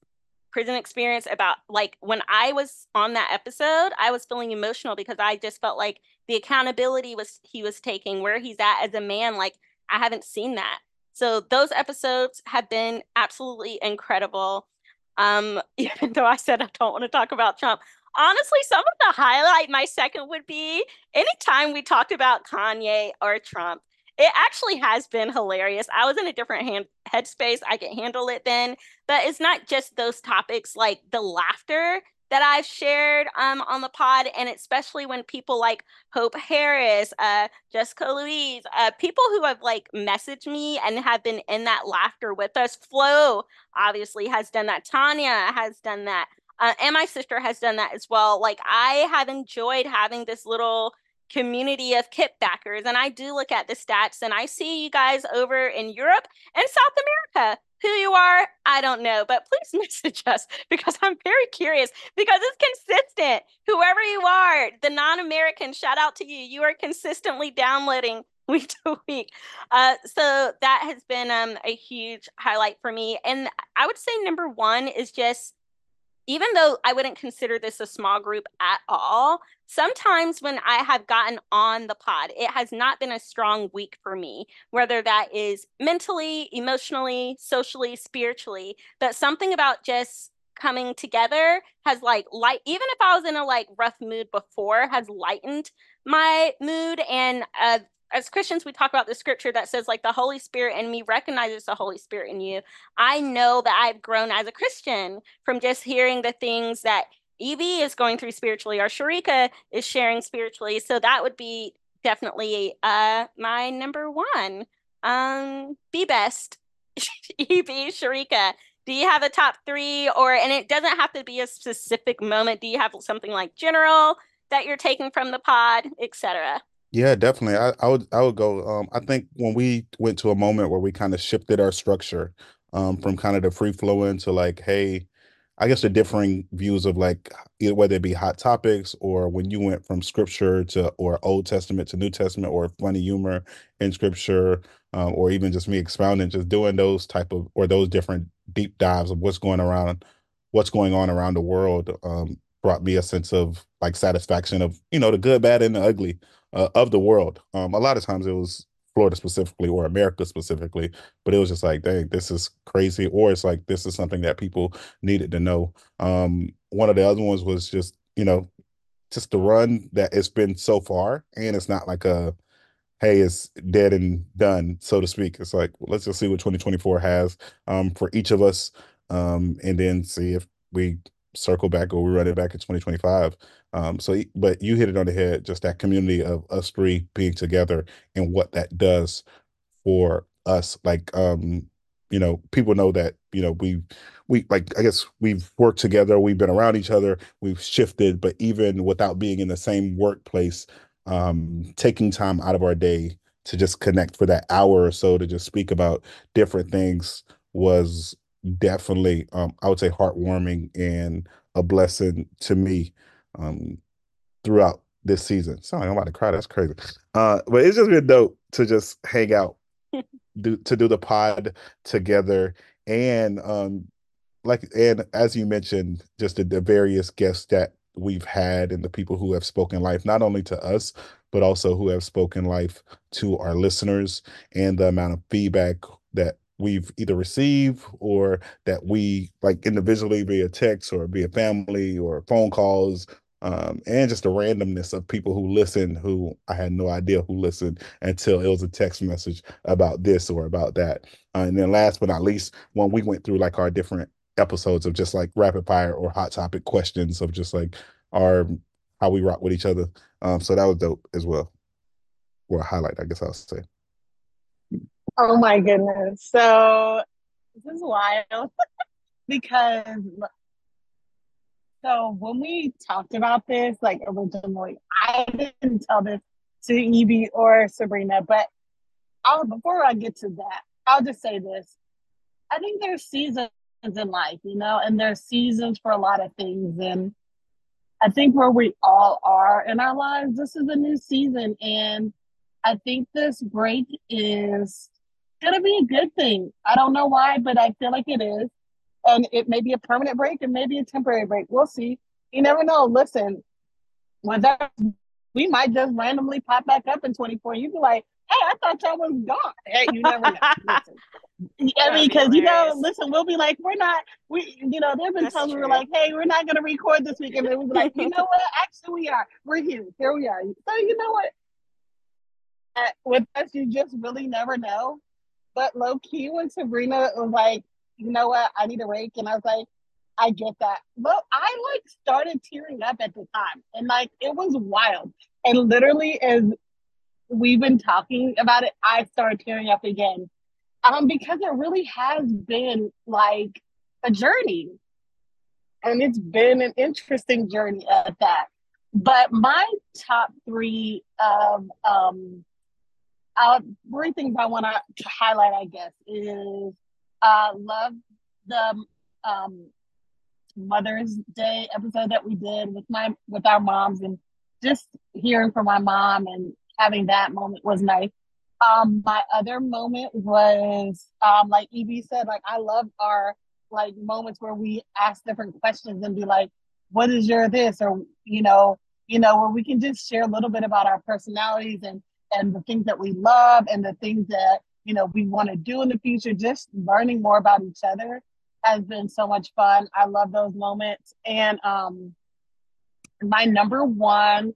prison experience about like when I was on that episode, I was feeling emotional because I just felt like the accountability was he was taking where he's at as a man like I haven't seen that. So those episodes have been absolutely incredible. Um even though I said I don't want to talk about Trump. Honestly, some of the highlight my second would be anytime we talked about Kanye or Trump it actually has been hilarious. I was in a different hand, headspace. I can handle it then. But it's not just those topics, like the laughter that I've shared um, on the pod, and especially when people like Hope Harris, uh, Jessica Louise, uh, people who have like messaged me and have been in that laughter with us. Flo obviously has done that. Tanya has done that. Uh, and my sister has done that as well. Like I have enjoyed having this little community of kickbackers. And I do look at the stats and I see you guys over in Europe and South America. Who you are, I don't know, but please message us because I'm very curious because it's consistent. Whoever you are, the non American, shout out to you. You are consistently downloading week to week. Uh, so that has been um, a huge highlight for me. And I would say number one is just even though I wouldn't consider this a small group at all, sometimes when I have gotten on the pod, it has not been a strong week for me, whether that is mentally, emotionally, socially, spiritually, but something about just coming together has like light even if i was in a like rough mood before has lightened my mood and uh as Christians, we talk about the scripture that says, like, the Holy Spirit in me recognizes the Holy Spirit in you. I know that I've grown as a Christian from just hearing the things that EB is going through spiritually or Cherika is sharing spiritually. So that would be definitely uh my number one. Um, be best, EB, Cherika. Do you have a top three, or and it doesn't have to be a specific moment? Do you have something like general that you're taking from the pod, etc.? Yeah, definitely. I, I would I would go. Um, I think when we went to a moment where we kind of shifted our structure um, from kind of the free flowing to like, hey, I guess the differing views of like whether it be hot topics or when you went from scripture to or Old Testament to New Testament or funny humor in scripture um, or even just me expounding, just doing those type of or those different deep dives of what's going around, what's going on around the world um, brought me a sense of like satisfaction of you know the good, bad, and the ugly uh, of the world. Um, a lot of times it was Florida specifically or America specifically, but it was just like, dang, this is crazy, or it's like this is something that people needed to know. Um, one of the other ones was just, you know, just the run that it's been so far, and it's not like a hey, it's dead and done, so to speak. It's like well, let's just see what 2024 has um, for each of us, um, and then see if we circle back or we run it back in 2025. Um, so, but you hit it on the head, just that community of us three being together and what that does for us. Like, um, you know, people know that you know we we like I guess we've worked together, we've been around each other, we've shifted, but even without being in the same workplace, um, taking time out of our day to just connect for that hour or so to just speak about different things was definitely um, I would say heartwarming and a blessing to me um, throughout this season. Sorry, I'm about to cry. That's crazy. Uh, but it's just been dope to just hang out, do to do the pod together, and um, like and as you mentioned, just the, the various guests that we've had and the people who have spoken life, not only to us, but also who have spoken life to our listeners, and the amount of feedback that we've either received or that we like individually via text or via family or phone calls um, and just the randomness of people who listen who I had no idea who listened until it was a text message about this or about that. Uh, and then last but not least, when we went through like our different episodes of just like rapid fire or hot topic questions of just like our how we rock with each other. Um, so that was dope as well. Or a highlight, I guess I'll say. Oh my goodness. So this is wild because so when we talked about this, like originally, I didn't tell this to EB or Sabrina, but I'll before I get to that, I'll just say this. I think there's seasons in life, you know, and there's seasons for a lot of things. And I think where we all are in our lives, this is a new season. And I think this break is gonna be a good thing. I don't know why, but I feel like it is. And it may be a permanent break and maybe a temporary break. We'll see. You never know. Listen, when that we might just randomly pop back up in 24. You'd be like, hey, I thought y'all was gone. Hey, you never know. listen. I mean, because you know, listen, we'll be like, we're not, we, you know, there've been times we were like, hey, we're not gonna record this weekend, and we'll be like, you know what? Actually, we are. We're here. Here we are. So you know what? With us, you just really never know. But low key, when Sabrina was like, you know what, I need a rake, and I was like, I get that. But I like started tearing up at the time, and like it was wild. And literally, as we've been talking about it, I started tearing up again, um, because it really has been like a journey, and it's been an interesting journey at that. But my top three of um, uh, three things I want to highlight, I guess, is uh, love the um, Mother's Day episode that we did with my with our moms, and just hearing from my mom and having that moment was nice. Um, my other moment was um, like EB said, like I love our like moments where we ask different questions and be like, "What is your this?" or you know, you know, where we can just share a little bit about our personalities and and the things that we love and the things that you know we want to do in the future just learning more about each other has been so much fun. I love those moments. And um my number one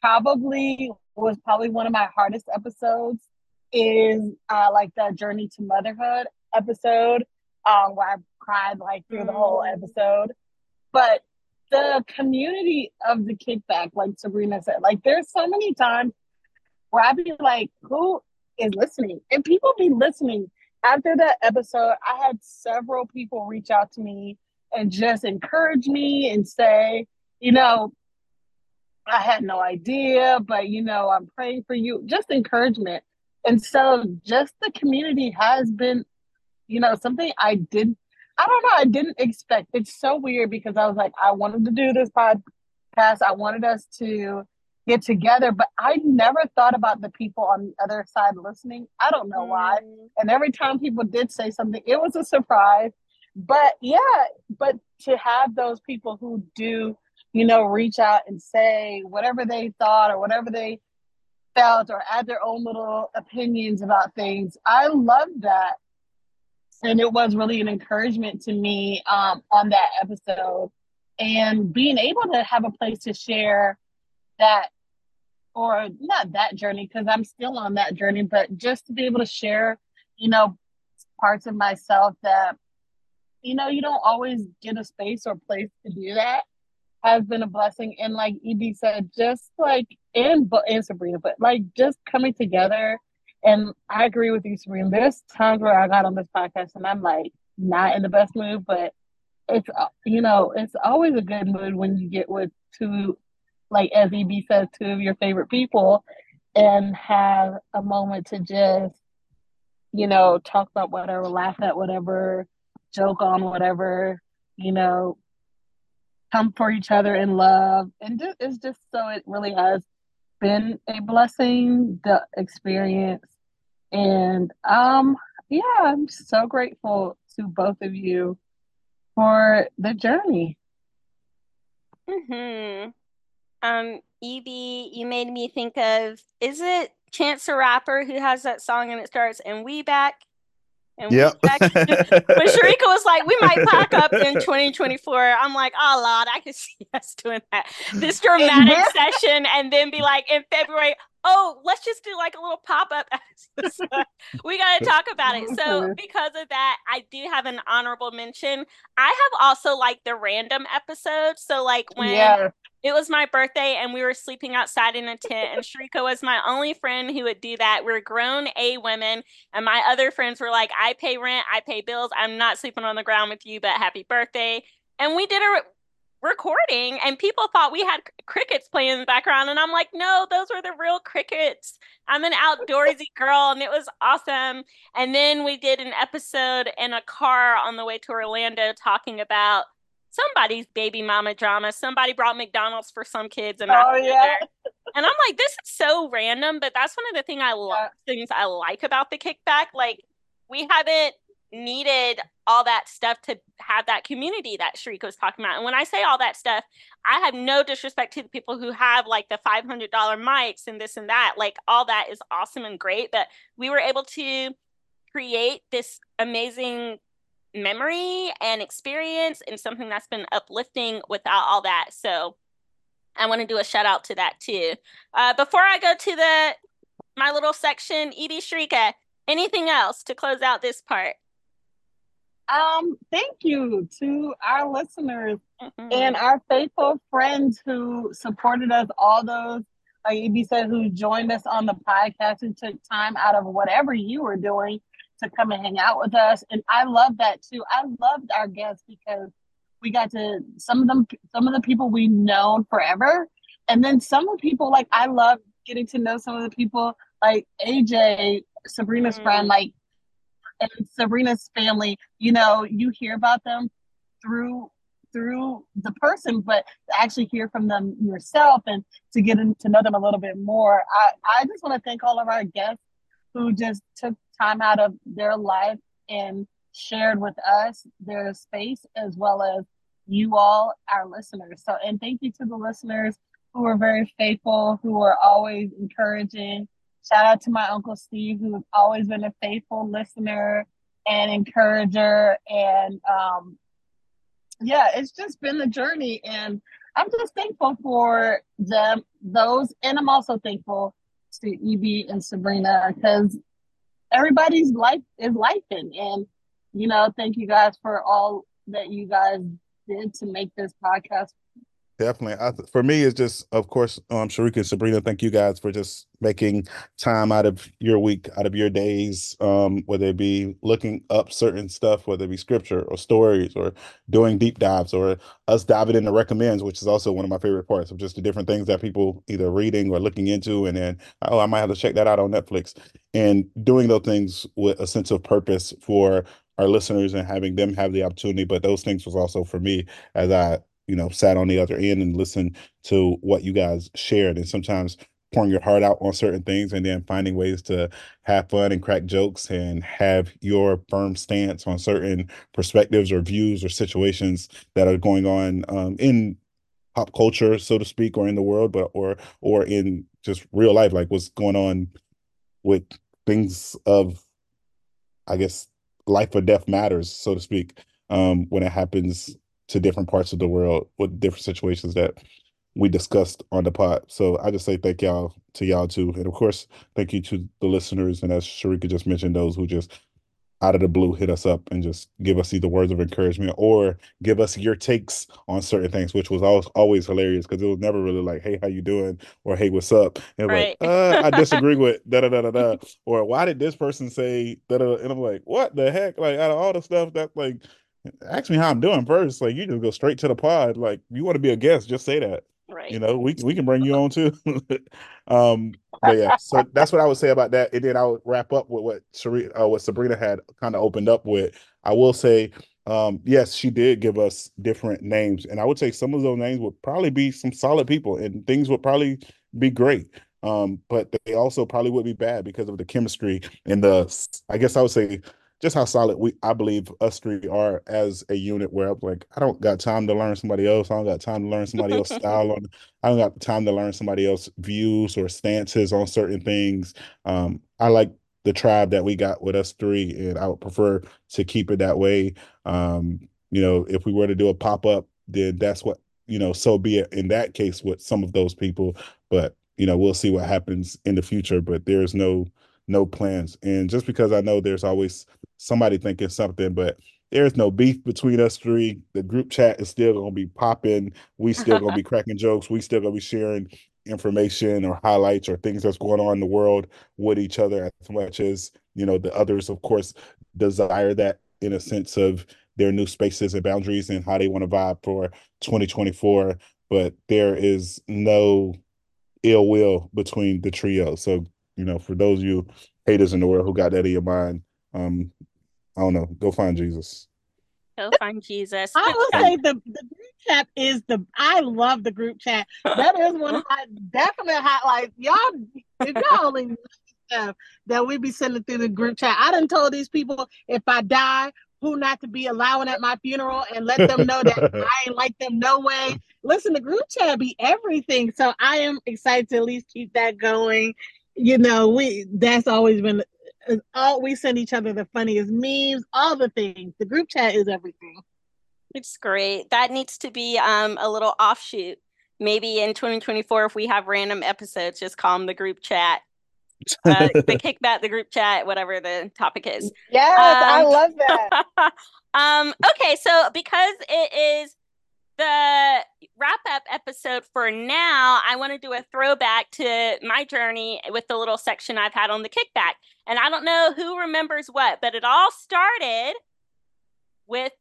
probably was probably one of my hardest episodes is uh like the journey to motherhood episode um where i cried like through the whole mm. episode. But the community of the kickback like sabrina said like there's so many times where I'd be like, who is listening? And people be listening. After that episode, I had several people reach out to me and just encourage me and say, you know, I had no idea, but you know, I'm praying for you. Just encouragement. And so just the community has been, you know, something I did I don't know, I didn't expect. It's so weird because I was like, I wanted to do this podcast. I wanted us to get together. But I never thought about the people on the other side listening. I don't know mm. why. And every time people did say something, it was a surprise. But yeah, but to have those people who do, you know, reach out and say whatever they thought or whatever they felt or add their own little opinions about things, I love that. And it was really an encouragement to me um, on that episode. And being able to have a place to share that or not that journey because I'm still on that journey, but just to be able to share, you know, parts of myself that, you know, you don't always get a space or place to do that has been a blessing. And like EB said, just like in in Sabrina, but like just coming together And I agree with you, Sabrina. There's times where I got on this podcast and I'm like not in the best mood, but it's uh, you know it's always a good mood when you get with two, like as EB says, two of your favorite people, and have a moment to just you know talk about whatever, laugh at whatever, joke on whatever, you know, come for each other in love, and it's just so it really has been a blessing the experience. And um yeah i'm so grateful to both of you for the journey. Mm hmm um eb you made me think of is it chance the rapper who has that song and it starts and we back and yep. when Cherika was like, we might pack up in 2024, I'm like, oh Lord, I can see us doing that. This dramatic session, and then be like in February, oh, let's just do like a little pop-up. we gotta talk about it. So because of that, I do have an honorable mention. I have also like the random episodes. So like when yeah it was my birthday and we were sleeping outside in a tent and Cherika was my only friend who would do that. We're grown A women and my other friends were like, I pay rent, I pay bills. I'm not sleeping on the ground with you, but happy birthday. And we did a re- recording and people thought we had crickets playing in the background and I'm like, no, those were the real crickets. I'm an outdoorsy girl and it was awesome. And then we did an episode in a car on the way to Orlando talking about somebody's baby mama drama. Somebody brought McDonald's for some kids, and oh yeah. And I'm like, this is so random, but that's one of the thing I love things I like about the kickback. Like, we haven't needed all that stuff to have that community that Cherika was talking about. And when I say all that stuff, I have no disrespect to the people who have like the $500 mics and this and that. Like, all that is awesome and great. But we were able to create this amazing memory and experience and something that's been uplifting without all that. So I want to do a shout out to that too. Uh, before I go to the my little section, EB Cherika, anything else to close out this part? Um, thank you to our listeners mm-hmm. and our faithful friends who supported us, all those, like EB said, who joined us on the podcast and took time out of whatever you were doing to come and hang out with us. And I love that too. I loved our guests because we got to some of them some of the people we known forever. And then some of the people like I love getting to know some of the people like AJ, Sabrina's mm. friend, like and Sabrina's family, you know, you hear about them through through the person, but to actually hear from them yourself and to get to know them a little bit more. I, I just want to thank all of our guests who just took time out of their life and shared with us their space as well as you all, our listeners. So, and thank you to the listeners who are very faithful, who are always encouraging. Shout out to my Uncle Steve, who's always been a faithful listener and encourager. And um, yeah, it's just been the journey. And I'm just thankful for them, those. And I'm also thankful to EB and Sabrina because everybody's life is life and and you know thank you guys for all that you guys did to make this podcast Definitely. I, for me, it's just, of course, um, Cherika and Sabrina, thank you guys for just making time out of your week, out of your days, um, whether it be looking up certain stuff, whether it be scripture or stories or doing deep dives or us diving into recommends, which is also one of my favorite parts of just the different things that people either reading or looking into. And then, oh, I might have to check that out on Netflix and doing those things with a sense of purpose for our listeners and having them have the opportunity. But those things was also for me as I you know, sat on the other end and listened to what you guys shared. And sometimes pouring your heart out on certain things and then finding ways to have fun and crack jokes and have your firm stance on certain perspectives or views or situations that are going on um, in pop culture, so to speak, or in the world, but or or in just real life, like what's going on with things of, I guess, life or death matters, so to speak, um, when it happens to different parts of the world with different situations that we discussed on the pod. So I just say thank y'all to y'all too. And of course, thank you to the listeners. And as Cherika just mentioned, those who just out of the blue hit us up and just give us either words of encouragement or give us your takes on certain things, which was always always hilarious because it was never really like, "Hey, how you doing?" or "Hey, what's up?" And right. like, uh, I disagree with da da da da da, or why did this person say da da? And I'm like, what the heck? Like out of all the stuff that like, ask me how I'm doing first. Like you just go straight to the pod. Like you want to be a guest, just say that. Right. You know, we we can bring you on too. um, but yeah, so that's what I would say about that. And then I would wrap up with what Sheree, uh, what Sabrina had kind of opened up with. I will say, um, yes, she did give us different names, and I would say some of those names would probably be some solid people, and things would probably be great. Um, but they also probably would be bad because of the chemistry and the. I guess I would say just how solid we I believe us three are as a unit where I'm like, I don't got time to learn somebody else. I don't got time to learn somebody else's style on I don't got time to learn somebody else's views or stances on certain things. Um, I like the tribe that we got with us three, and I would prefer to keep it that way. Um, you know, if we were to do a pop-up, then that's what, you know, so be it in that case with some of those people. But, you know, we'll see what happens in the future. But there's no no plans. And just because I know there's always somebody thinking something, but there's no beef between us three. The group chat is still gonna be popping. We still gonna be cracking jokes. We still gonna be sharing information or highlights or things that's going on in the world with each other as much as you know the others of course desire that in a sense of their new spaces and boundaries and how they want to vibe for 2024 but there is no ill will between the trio so you know, for those of you haters in the world who got that in your mind, um, I don't know, go find Jesus. Go find Jesus. I will say the, the group chat is the I love the group chat. That is one of my definite highlights. Y'all, if y'all only stuff that we be sending through the group chat. I done told these people if I die, who not to be allowing at my funeral and let them know that I ain't like them no way. Listen, the group chat be everything. So I am excited to at least keep that going you know, we that's always been all we send each other the funniest memes, all the things. The group chat is everything. It's great. That needs to be um a little offshoot. Maybe in 2024, if we have random episodes, just call them the group chat. Uh, the kickback, the group chat, whatever the topic is. Yes, um, I love that. um, okay, so because it is the wrap up episode for now, I want to do a throwback to my journey with the little section I've had on the kickback. And I don't know who remembers what, but it all started with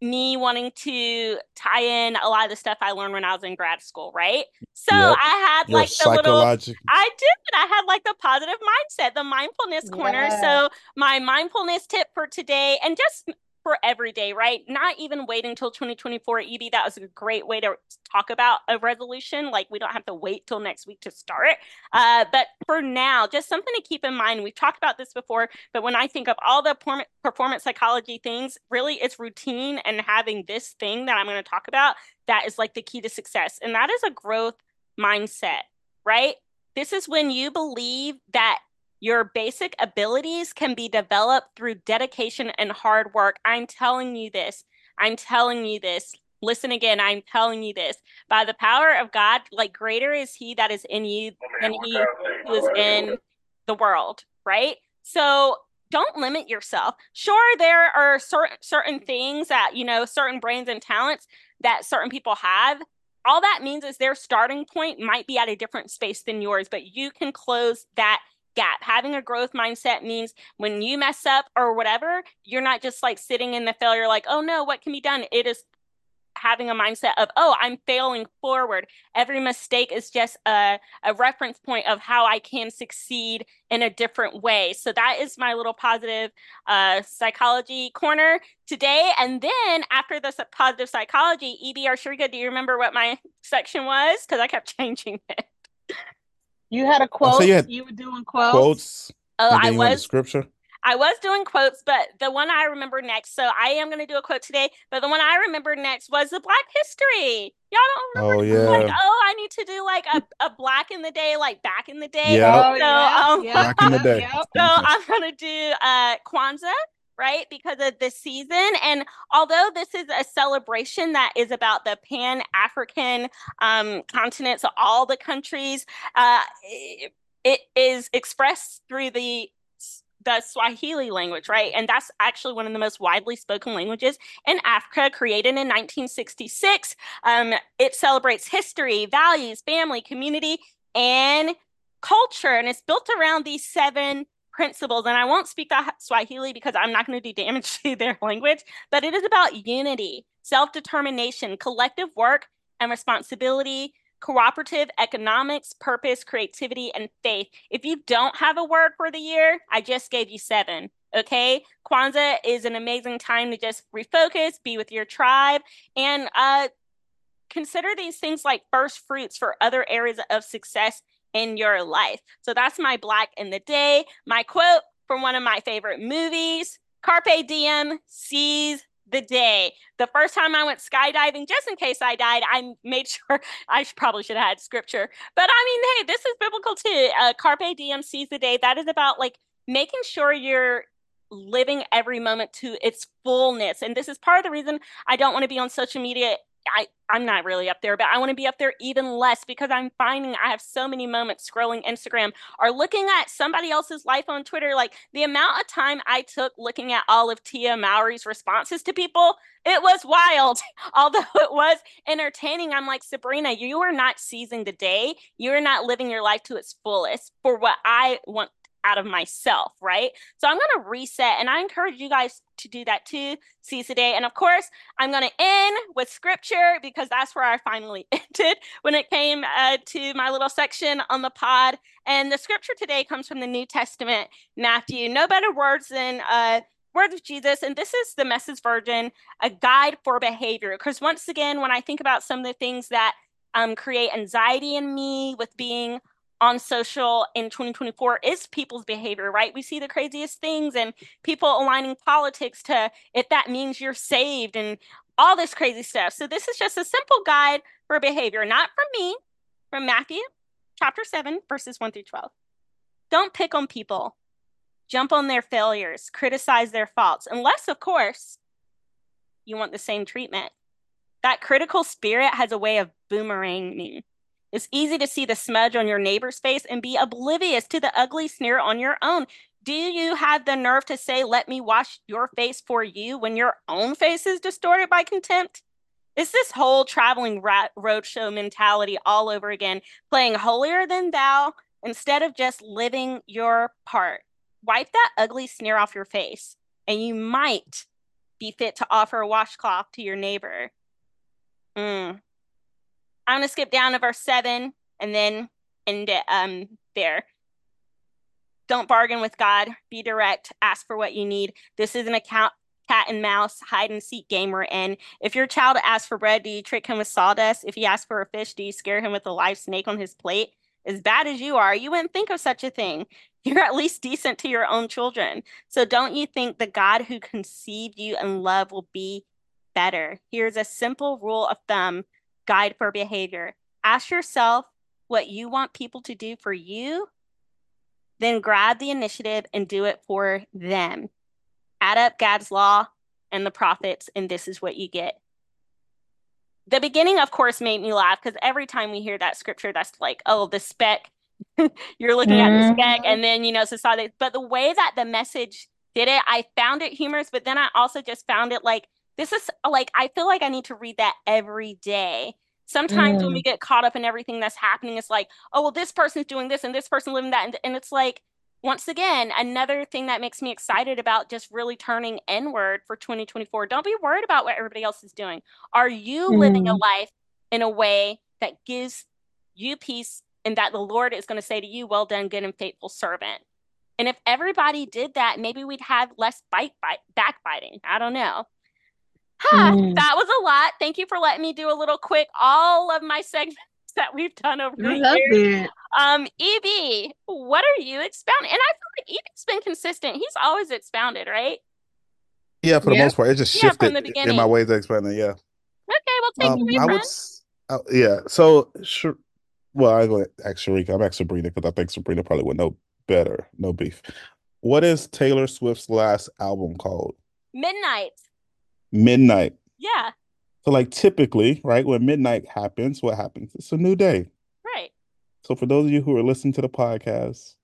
me wanting to tie in a lot of the stuff I learned when I was in grad school, right? So yep. I had like the little I did. I had like the positive mindset, the mindfulness corner. Yeah. So my mindfulness tip for today and just for every day, right? Not even waiting until 2024 EB. That was a great way to talk about a resolution. Like we don't have to wait till next week to start. Uh, but for now, just something to keep in mind. We've talked about this before, but when I think of all the performance psychology things, really it's routine and having this thing that I'm going to talk about that is like the key to success. And that is a growth mindset, right? This is when you believe that your basic abilities can be developed through dedication and hard work. I'm telling you this. I'm telling you this. Listen again. I'm telling you this. By the power of God, like greater is He that is in you than He who is in the world, right? So don't limit yourself. Sure, there are certain certain things that you know, certain brains and talents that certain people have. All that means is their starting point might be at a different space than yours, but you can close that gap. Having a growth mindset means when you mess up or whatever, you're not just like sitting in the failure, like, oh no, what can be done? It is having a mindset of, oh, I'm failing forward. Every mistake is just a, a reference point of how I can succeed in a different way. So that is my little positive uh, psychology corner today. And then after the positive psychology, EB or Cherika, do you remember what my section was? Because I kept changing it. You had a quote. So you, you were doing quotes. Quotes. Oh, I was scripture. I was doing quotes, but the one I remember next. So I am going to do a quote today, but the one I remember next was the Black History. Y'all don't remember? Oh yeah. Like, oh, I need to do like a, a Black in the day, like back in the day. Yeah. Oh, so, yeah, um, yeah. Back in the day. so I'm going to do uh Kwanzaa right? Because of the season. And although this is a celebration that is about the Pan African um, continent, so all the countries, uh, it, it is expressed through the the Swahili language, right? And that's actually one of the most widely spoken languages in Africa, created in 1966. Um, it celebrates history, values, family, community, and culture. And it's built around these seven principles. And I won't speak that Swahili because I'm not going to do damage to their language, but it is about unity, self determination, collective work, and responsibility, cooperative economics, purpose, creativity, and faith. If you don't have a word for the year, I just gave you seven. Okay. Kwanzaa is an amazing time to just refocus, be with your tribe, and uh, consider these things like first fruits for other areas of success in your life. So that's my black in the day. My quote from one of my favorite movies Carpe diem, seize the day. The first time I went skydiving, just in case I died, I made sure I probably should have had scripture. But I mean, hey, this is biblical too. Uh, Carpe diem, seize the day. That is about like making sure you're living every moment to its fullness. And this is part of the reason I don't want to be on social media I, I'm not really up there, but I want to be up there even less because I'm finding I have so many moments scrolling Instagram or looking at somebody else's life on Twitter. Like the amount of time I took looking at all of Tia Mowry's responses to people, it was wild. Although it was entertaining, I'm like, Sabrina, you are not seizing the day. You are not living your life to its fullest for what I want out of myself, right? So I'm going to reset and I encourage you guys to do that too, seize the day. And of course, I'm going to end with scripture because that's where I finally ended when it came uh, to my little section on the pod. And the scripture today comes from the New Testament, Matthew. No better words than uh, words of Jesus. And this is the message version, a guide for behavior. Because once again, when I think about some of the things that um, create anxiety in me with being on social in 2024 is people's behavior, right? We see the craziest things and people aligning politics to if that means you're saved and all this crazy stuff. So this is just a simple guide for behavior, not from me, from Matthew chapter 7, verses 1 through 12. Don't pick on people, jump on their failures, criticize their faults, unless, of course, you want the same treatment. That critical spirit has a way of boomeranging it's easy to see the smudge on your neighbor's face and be oblivious to the ugly sneer on your own. Do you have the nerve to say, let me wash your face for you when your own face is distorted by contempt? It's this whole traveling rat roadshow mentality all over again, playing holier than thou instead of just living your part. Wipe that ugly sneer off your face, and you might be fit to offer a washcloth to your neighbor. Mm, I'm gonna skip down to verse seven and then end it um there. Don't bargain with God. Be direct. Ask for what you need. This is an account cat and mouse hide and seek game we're in. If your child asks for bread, do you trick him with sawdust? If he asks for a fish, do you scare him with a live snake on his plate? As bad as you are, you wouldn't think of such a thing. You're at least decent to your own children. So don't you think the God who conceived you in love will be better? Here's a simple rule of thumb guide for behavior. Ask yourself what you want people to do for you, then grab the initiative and do it for them. Add up God's law and the prophets, and this is what you get. The beginning, of course, made me laugh because every time we hear that scripture, that's like, oh, the speck. You're looking mm-hmm. at the speck, mm-hmm. and then you know society. But the way that the message did it, I found it humorous, but then I also just found it like this is like I feel like I need to read that every day. Sometimes mm. when we mm. get caught up in everything that's happening, it's like, oh well, this person's doing this and this person living that, and, and it's like once again another thing that makes me excited about just really turning inward for 2024. Don't be worried about what everybody else is doing. Are you mm. living a mm. life in a way that gives you peace and that the Lord is going to say to you, "Well done, good and faithful servant." And if everybody did that, maybe we'd have less bite, bite backbiting. I don't know. Huh, mm. That was a lot. Thank you for letting me do a little quick all of my segments that we've done over the years. It. Um, EB, what are you expounding? And I feel like EB's been consistent. He's always expounded, right? Yeah, for the most part, it just shifted yeah, in my ways of explaining. Yeah. Okay, well, take um, it I would, uh, yeah. So, sure. Well, I'm going to ask Cherika. I'm asking Sabrina because I think Sabrina probably would know better. No beef. What is Taylor Swift's last album called? Midnight midnight. Yeah. So like typically, right, when midnight happens, what happens? It's a new day. Right. So for those of you who are listening to the podcast,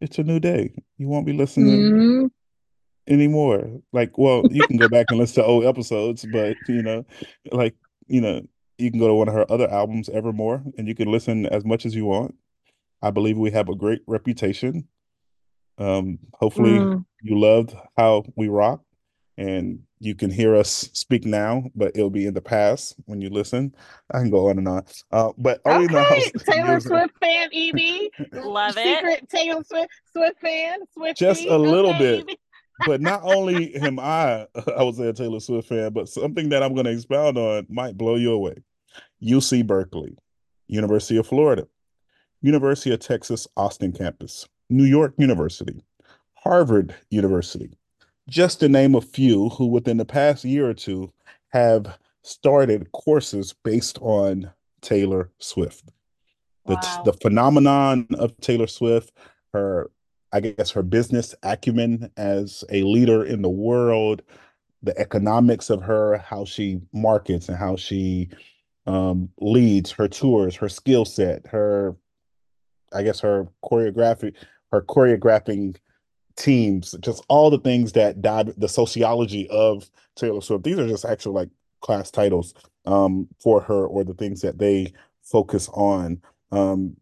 it's a new day. You won't be listening mm-hmm. anymore. Like, well, you can go back and listen to old episodes, but you know, like, you know, you can go to one of her other albums, Evermore, and you can listen as much as you want. I believe we have a great reputation. Um, hopefully mm. you loved how we rock and you can hear us speak now, but it'll be in the past when you listen. I can go on and on. Uh, but okay. Taylor Swift fan, EB, love it. Secret Taylor Swift Swift fan, Swift. Just a little okay. bit. but not only am I, I would say a Taylor Swift fan, but something that I'm going to expound on might blow you away. UC Berkeley, University of Florida, University of Texas Austin campus, New York University, Harvard University, just to name a few who within the past year or two have started courses based on Taylor Swift. The, wow. the phenomenon of Taylor Swift, her, I guess, her business acumen as a leader in the world, the economics of her, how she markets and how she um, leads her tours, her skill set, her, I guess, her choreographic, her choreographing teams, just all the things that died, the sociology of Taylor Swift. These are just actual like class titles um, for her or the things that they focus on. Um,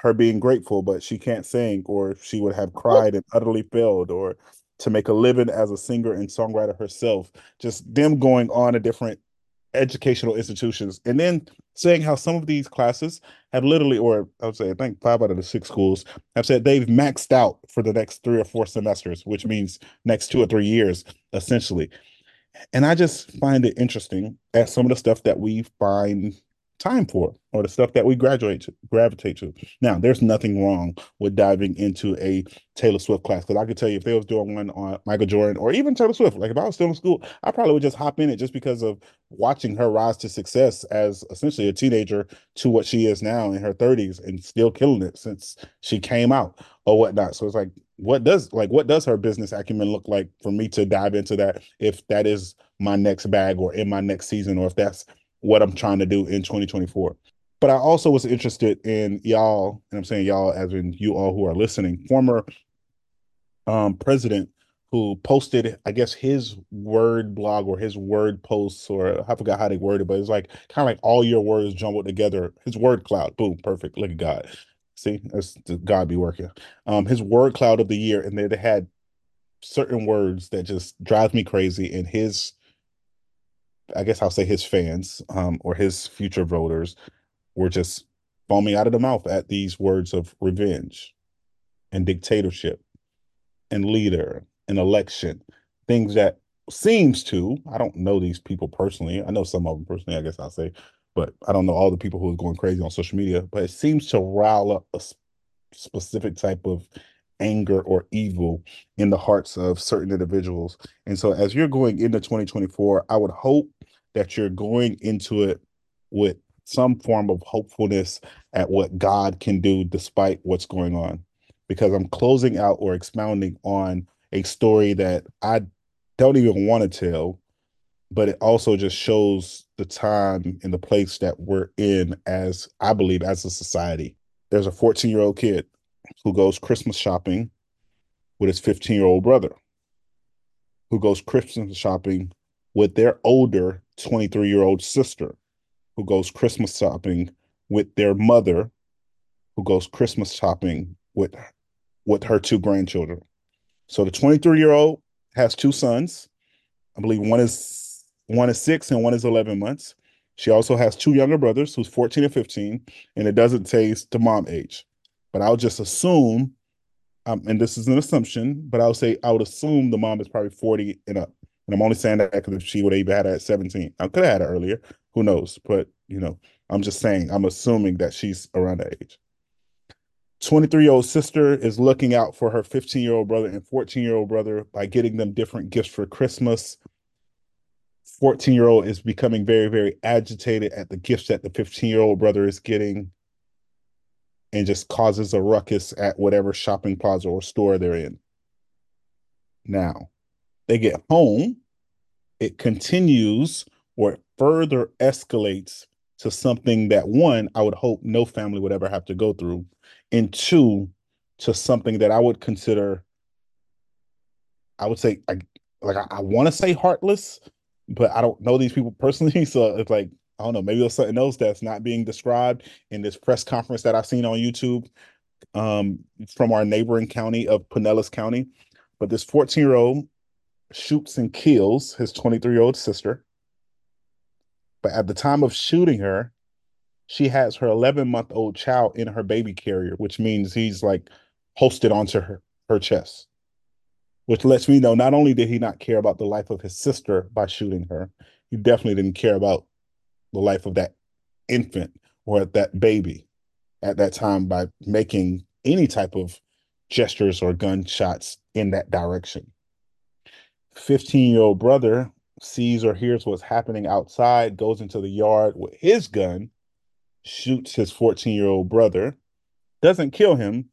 her being grateful, but she can't sing, or she would have cried and utterly failed, or to make a living as a singer and songwriter herself. Just them going on a different educational institutions and then saying how some of these classes have literally or i would say i think five out of the six schools have said they've maxed out for the next three or four semesters which means next two or three years essentially. And i just find it interesting at some of the stuff that we find time for or the stuff that we graduate to gravitate to. Now, there's nothing wrong with diving into a Taylor Swift class because I could tell you if they was doing one on Michael Jordan or even Taylor Swift, like if I was still in school, I probably would just hop in it just because of watching her rise to success as essentially a teenager to what she is now in her 30s and still killing it since she came out or whatnot. So it's like, what does like what does her business acumen look like for me to dive into that if that is my next bag or in my next season or if that's what I'm trying to do in 2024. But I also was interested in y'all, and I'm saying y'all as in you all who are listening, former um, president who posted, I guess, his word blog or his word posts, or I forgot how they worded, but it's like kind of like all your words jumbled together. His word cloud, boom, perfect. Look at God. See, that's God be working. Um, his word cloud of the year, and they, had certain words that just drives me crazy. And his I guess I'll say his fans um, or his future voters were just foaming out of the mouth at these words of revenge and dictatorship and leader and election, things that seems to, I don't know these people personally. I know some of them personally, I guess I'll say, but I don't know all the people who are going crazy on social media, but it seems to rile up a specific type of anger or evil in the hearts of certain individuals. And so as you're going into 2024, I would hope that you're going into it with some form of hopefulness at what God can do despite what's going on. Because I'm closing out or expounding on a story that I don't even want to tell, but it also just shows the time and the place that we're in as I believe as a society. There's a 14 year old kid who goes Christmas shopping with his 15 year old brother, who goes Christmas shopping with their older 23 year old sister, who goes Christmas shopping with their mother, who goes Christmas shopping with with her two grandchildren. So the 23 year old has two sons. I believe one is one is six and one is 11 months. She also has two younger brothers who's 14 and 15, and it doesn't taste the mom age. But I'll just assume, um, and this is an assumption, but I'll say I would assume the mom is probably 40 and up. And I'm only saying that because if she would have even had it at 17, I could have had it earlier. Who knows? But you know, I'm just saying, I'm assuming that she's around that age. 23 year old sister is looking out for her 15 year old brother and 14 year old brother by getting them different gifts for Christmas. 14 year old is becoming very, very agitated at the gifts that the 15 year old brother is getting and just causes a ruckus at whatever shopping plaza or store they're in. Now, they get home, it continues or it further escalates to something that one, I would hope no family would ever have to go through. And two, to something that I would consider, I would say, I, like I, I want to say heartless, but I don't know these people personally, so it's like I don't know. Maybe there's something else that's not being described in this press conference that I've seen on YouTube um, from our neighboring county of Pinellas County. But this 14 year old shoots and kills his 23 year old sister. But at the time of shooting her, she has her 11 month old child in her baby carrier, which means he's like posted onto her, her chest, which lets me know not only did he not care about the life of his sister by shooting her, he definitely didn't care about the life of that infant or that baby at that time by making any type of gestures or gunshots in that direction. 15 year old brother sees or hears what's happening outside, goes into the yard with his gun, shoots his 14 year old brother, doesn't kill him,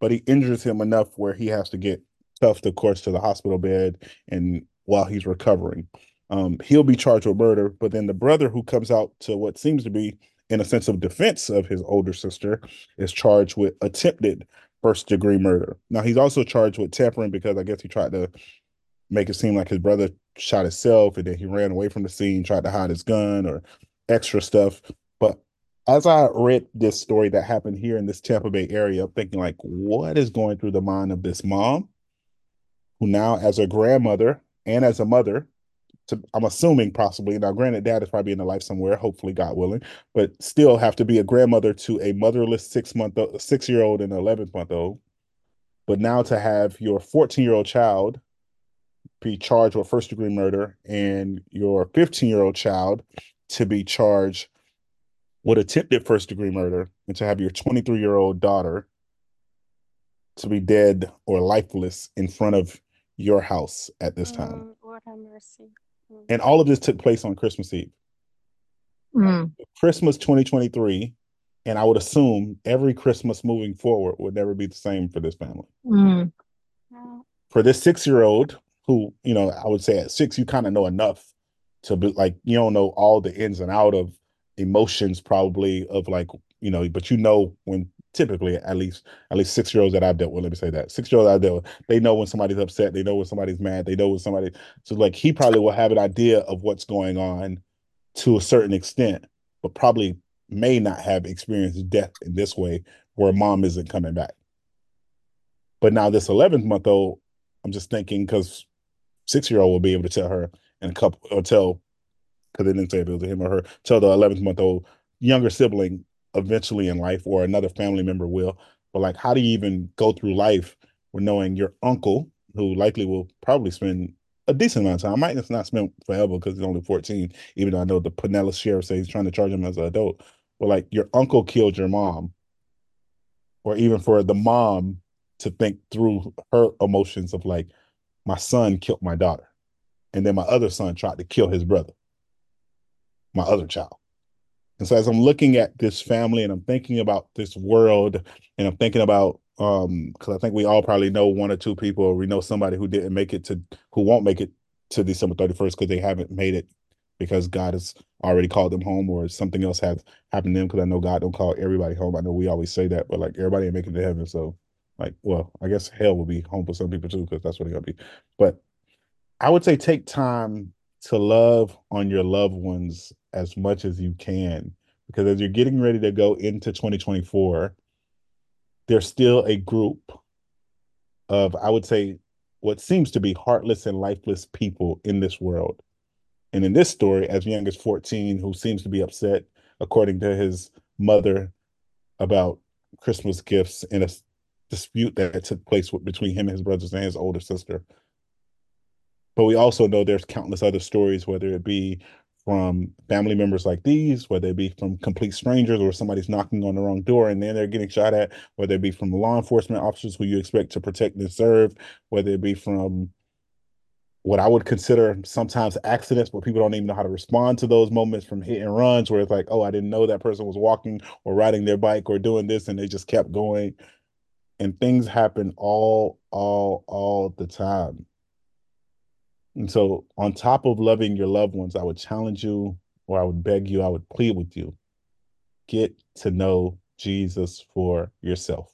but he injures him enough where he has to get stuffed, of course, to the hospital bed and while he's recovering. Um, he'll be charged with murder, but then the brother who comes out to what seems to be in a sense of defense of his older sister is charged with attempted first degree murder. Now he's also charged with tampering because I guess he tried to make it seem like his brother shot himself and then he ran away from the scene, tried to hide his gun or extra stuff. But as I read this story that happened here in this Tampa Bay area, I'm thinking like, what is going through the mind of this mom who now, as a grandmother and as a mother, to, I'm assuming possibly now, granted, dad is probably in the life somewhere, hopefully, God willing, but still have to be a grandmother to a motherless six month six year old and eleven month old. But now to have your 14 year old child be charged with first degree murder and your 15 year old child to be charged with attempted first degree murder and to have your 23 year old daughter to be dead or lifeless in front of your house at this time. Mm, Lord have mercy. Mm. And all of this took place on Christmas Eve. Mm. Christmas 2023, and I would assume every Christmas moving forward would never be the same for this family. Mm. For this six year old, who, you know, I would say at six, you kind of know enough to be like, you don't know all the ins and out of emotions, probably of like, you know, but you know when typically at least at least six year olds that I've dealt with, let me say that six year olds I've dealt with, they know when somebody's upset, they know when somebody's mad, they know when somebody so like he probably will have an idea of what's going on to a certain extent, but probably may not have experienced death in this way where mom isn't coming back. But now this 11th month old, I'm just thinking because six year old will be able to tell her and a couple or tell because they didn't say it was him or her, tell the 11th month old younger sibling eventually in life or another family member will. But like, how do you even go through life with knowing your uncle, who likely will probably spend a decent amount of time, I might not spend forever because he's only 14, even though I know the Pinellas sheriff says he's trying to charge him as an adult. But like, your uncle killed your mom, or even for the mom to think through her emotions of like, my son killed my daughter, and then my other son tried to kill his brother, my other child. And so as I'm looking at this family and I'm thinking about this world and I'm thinking about um because I think we all probably know one or two people or we know somebody who didn't make it to who won't make it to December 31st because they haven't made it because God has already called them home or something else has happened to them because I know God don't call everybody home. I know we always say that, but like everybody ain't making it to heaven. So like, well, I guess hell will be home for some people too, because that's what it's gonna be. But I would say take time to love on your loved ones as much as you can because as you're getting ready to go into 2024 there's still a group of i would say what seems to be heartless and lifeless people in this world and in this story as young as 14 who seems to be upset according to his mother about christmas gifts in a dispute that took place between him and his brothers and his older sister but we also know there's countless other stories, whether it be from family members like these, whether it be from complete strangers or somebody's knocking on the wrong door and then they're getting shot at, whether it be from law enforcement officers who you expect to protect and serve, whether it be from what I would consider sometimes accidents where people don't even know how to respond to those moments from hit and runs where it's like, oh, I didn't know that person was walking or riding their bike or doing this and they just kept going. And things happen all, all, all the time. And so, on top of loving your loved ones, I would challenge you, or I would beg you, I would plead with you get to know Jesus for yourself.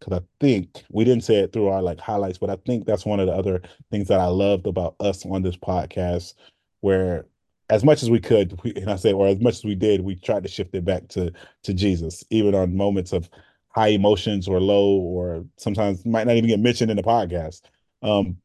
because I think we didn't say it through our like highlights, but I think that's one of the other things that I loved about us on this podcast, where as much as we could, we, and I say, or as much as we did, we tried to shift it back to to Jesus, even on moments of high emotions or low, or sometimes might not even get mentioned in the podcast. Um,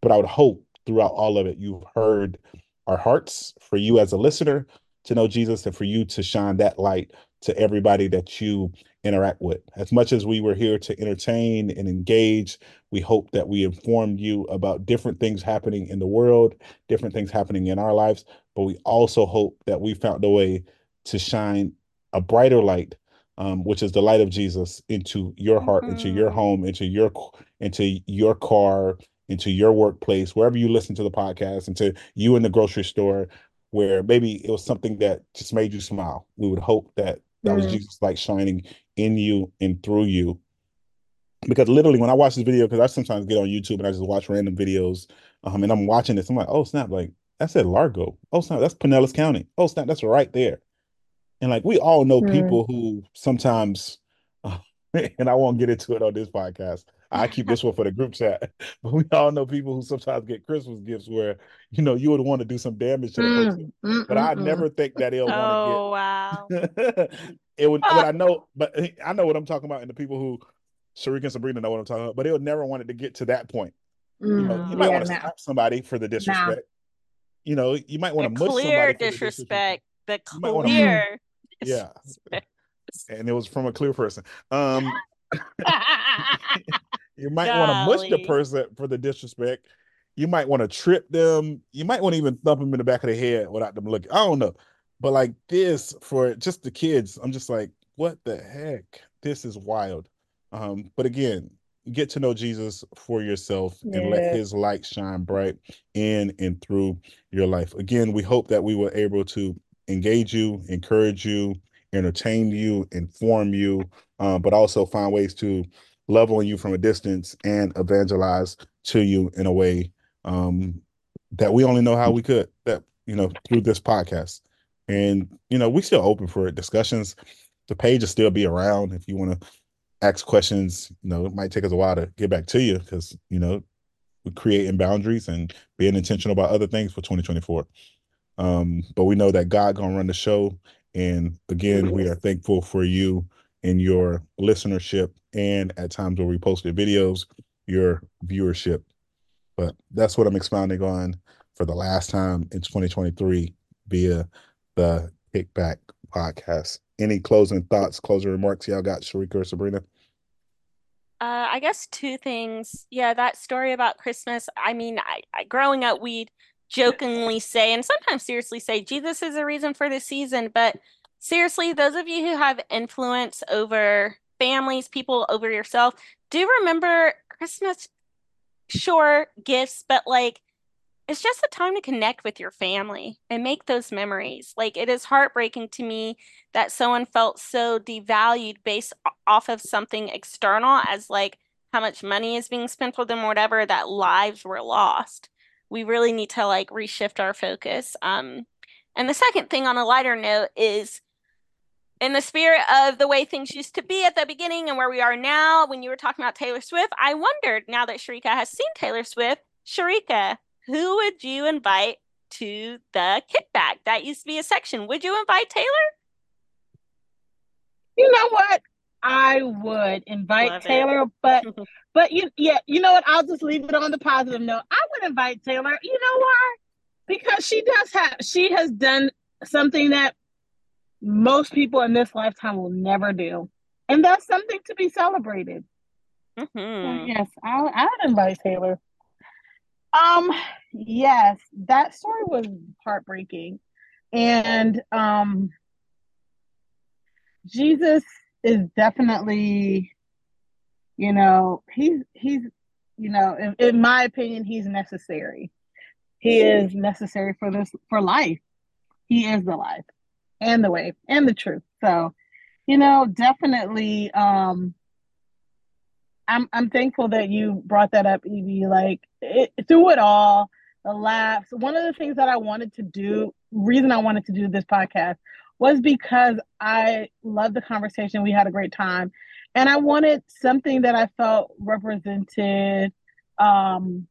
but I would hope throughout all of it, you've heard our hearts for you as a listener to know Jesus and for you to shine that light to everybody that you interact with. As much as we were here to entertain and engage, we hope that we informed you about different things happening in the world, different things happening in our lives, but we also hope that we found a way to shine a brighter light um, which is the light of Jesus into your heart, mm-hmm. into your mm-hmm. home, into your into your car, into your workplace, wherever you listen to the podcast, into you in the grocery store, where maybe it was something that just made you smile. We would hope that that mm-hmm. was Jesus light shining in you and through you. Because literally, when I watch this video, because I sometimes get on YouTube and I just watch random videos, um, and I'm watching this, I'm like, oh snap, like I said Largo. Oh snap, that's Pinellas County. Oh snap, that's right there. And like we all know mm. people who sometimes, uh, and I won't get into it on this podcast. I keep this one for the group chat. But we all know people who sometimes get Christmas gifts where you know you would want to do some damage to the mm, person. Mm, but I never think that they'll oh, want to get. wow. it would. But I know. But I know what I'm talking about, and the people who Cherika and Sabrina know what I'm talking about. But they would never want it to get to that point. you know, you might yeah, want to slap somebody for the disrespect. You know, you might want to mush somebody disrespect. The, disrespect. the clear. Yeah. And it was from a clear person. Um you might want to mush the person for the disrespect. You might want to trip them. You might want to even thump them in the back of the head without them looking. I don't know. But like this for just the kids, I'm just like, what the heck? This is wild. Um, but again, get to know Jesus for yourself yeah. and let his light shine bright in and through your life. Again, we hope that we were able to engage you, encourage you, entertain you, inform you, um, but also find ways to love on you from a distance and evangelize to you in a way um, that we only know how we could. That you know through this podcast, and you know we still open for discussions. The page will still be around if you want to ask questions. You know, it might take us a while to get back to you because you know we're creating boundaries and being intentional about other things for 2024. Um, but we know that God gonna run the show. And again, we are thankful for you and your listenership and at times where we post posted videos, your viewership. But that's what I'm expounding on for the last time in 2023 via the Kickback podcast. Any closing thoughts, closing remarks y'all got, Cherika or Sabrina? Uh, I guess two things. Yeah, that story about Christmas. I mean, I, I growing up, we'd jokingly say, and sometimes seriously say, Jesus is the reason for the season. But seriously, those of you who have influence over families, people, over yourself, do remember Christmas, sure, gifts, but like, it's just a time to connect with your family and make those memories. Like, it is heartbreaking to me that someone felt so devalued based off of something external as like how much money is being spent for them or whatever, that lives were lost we really need to like reshift our focus. Um, and the second thing on a lighter note is in the spirit of the way things used to be at the beginning and where we are now, when you were talking about Taylor Swift, I wondered now that Cherika has seen Taylor Swift, Cherika, who would you invite to the kickback? That used to be a section. Would you invite Taylor? You know what? I would invite Love Taylor, it. but but you yeah, you know what? I'll just leave it on the positive note. I would invite Taylor. You know why? Because she does have she has done something that most people in this lifetime will never do. And that's something to be celebrated. Mm-hmm. So yes, I'll I would invite Taylor. Um, yes, that story was heartbreaking. And um Jesus is definitely, you know, he's he's, you know, in, in my opinion, he's necessary. He is necessary for this for life. He is the life and the way and the truth. So, you know, definitely um I'm I'm thankful that you brought that up, EB. Like it, through it all, the laughs. One of the things that I wanted to do, reason I wanted to do this podcast was because I love the conversation. We had a great time. And I wanted something that I felt represented um,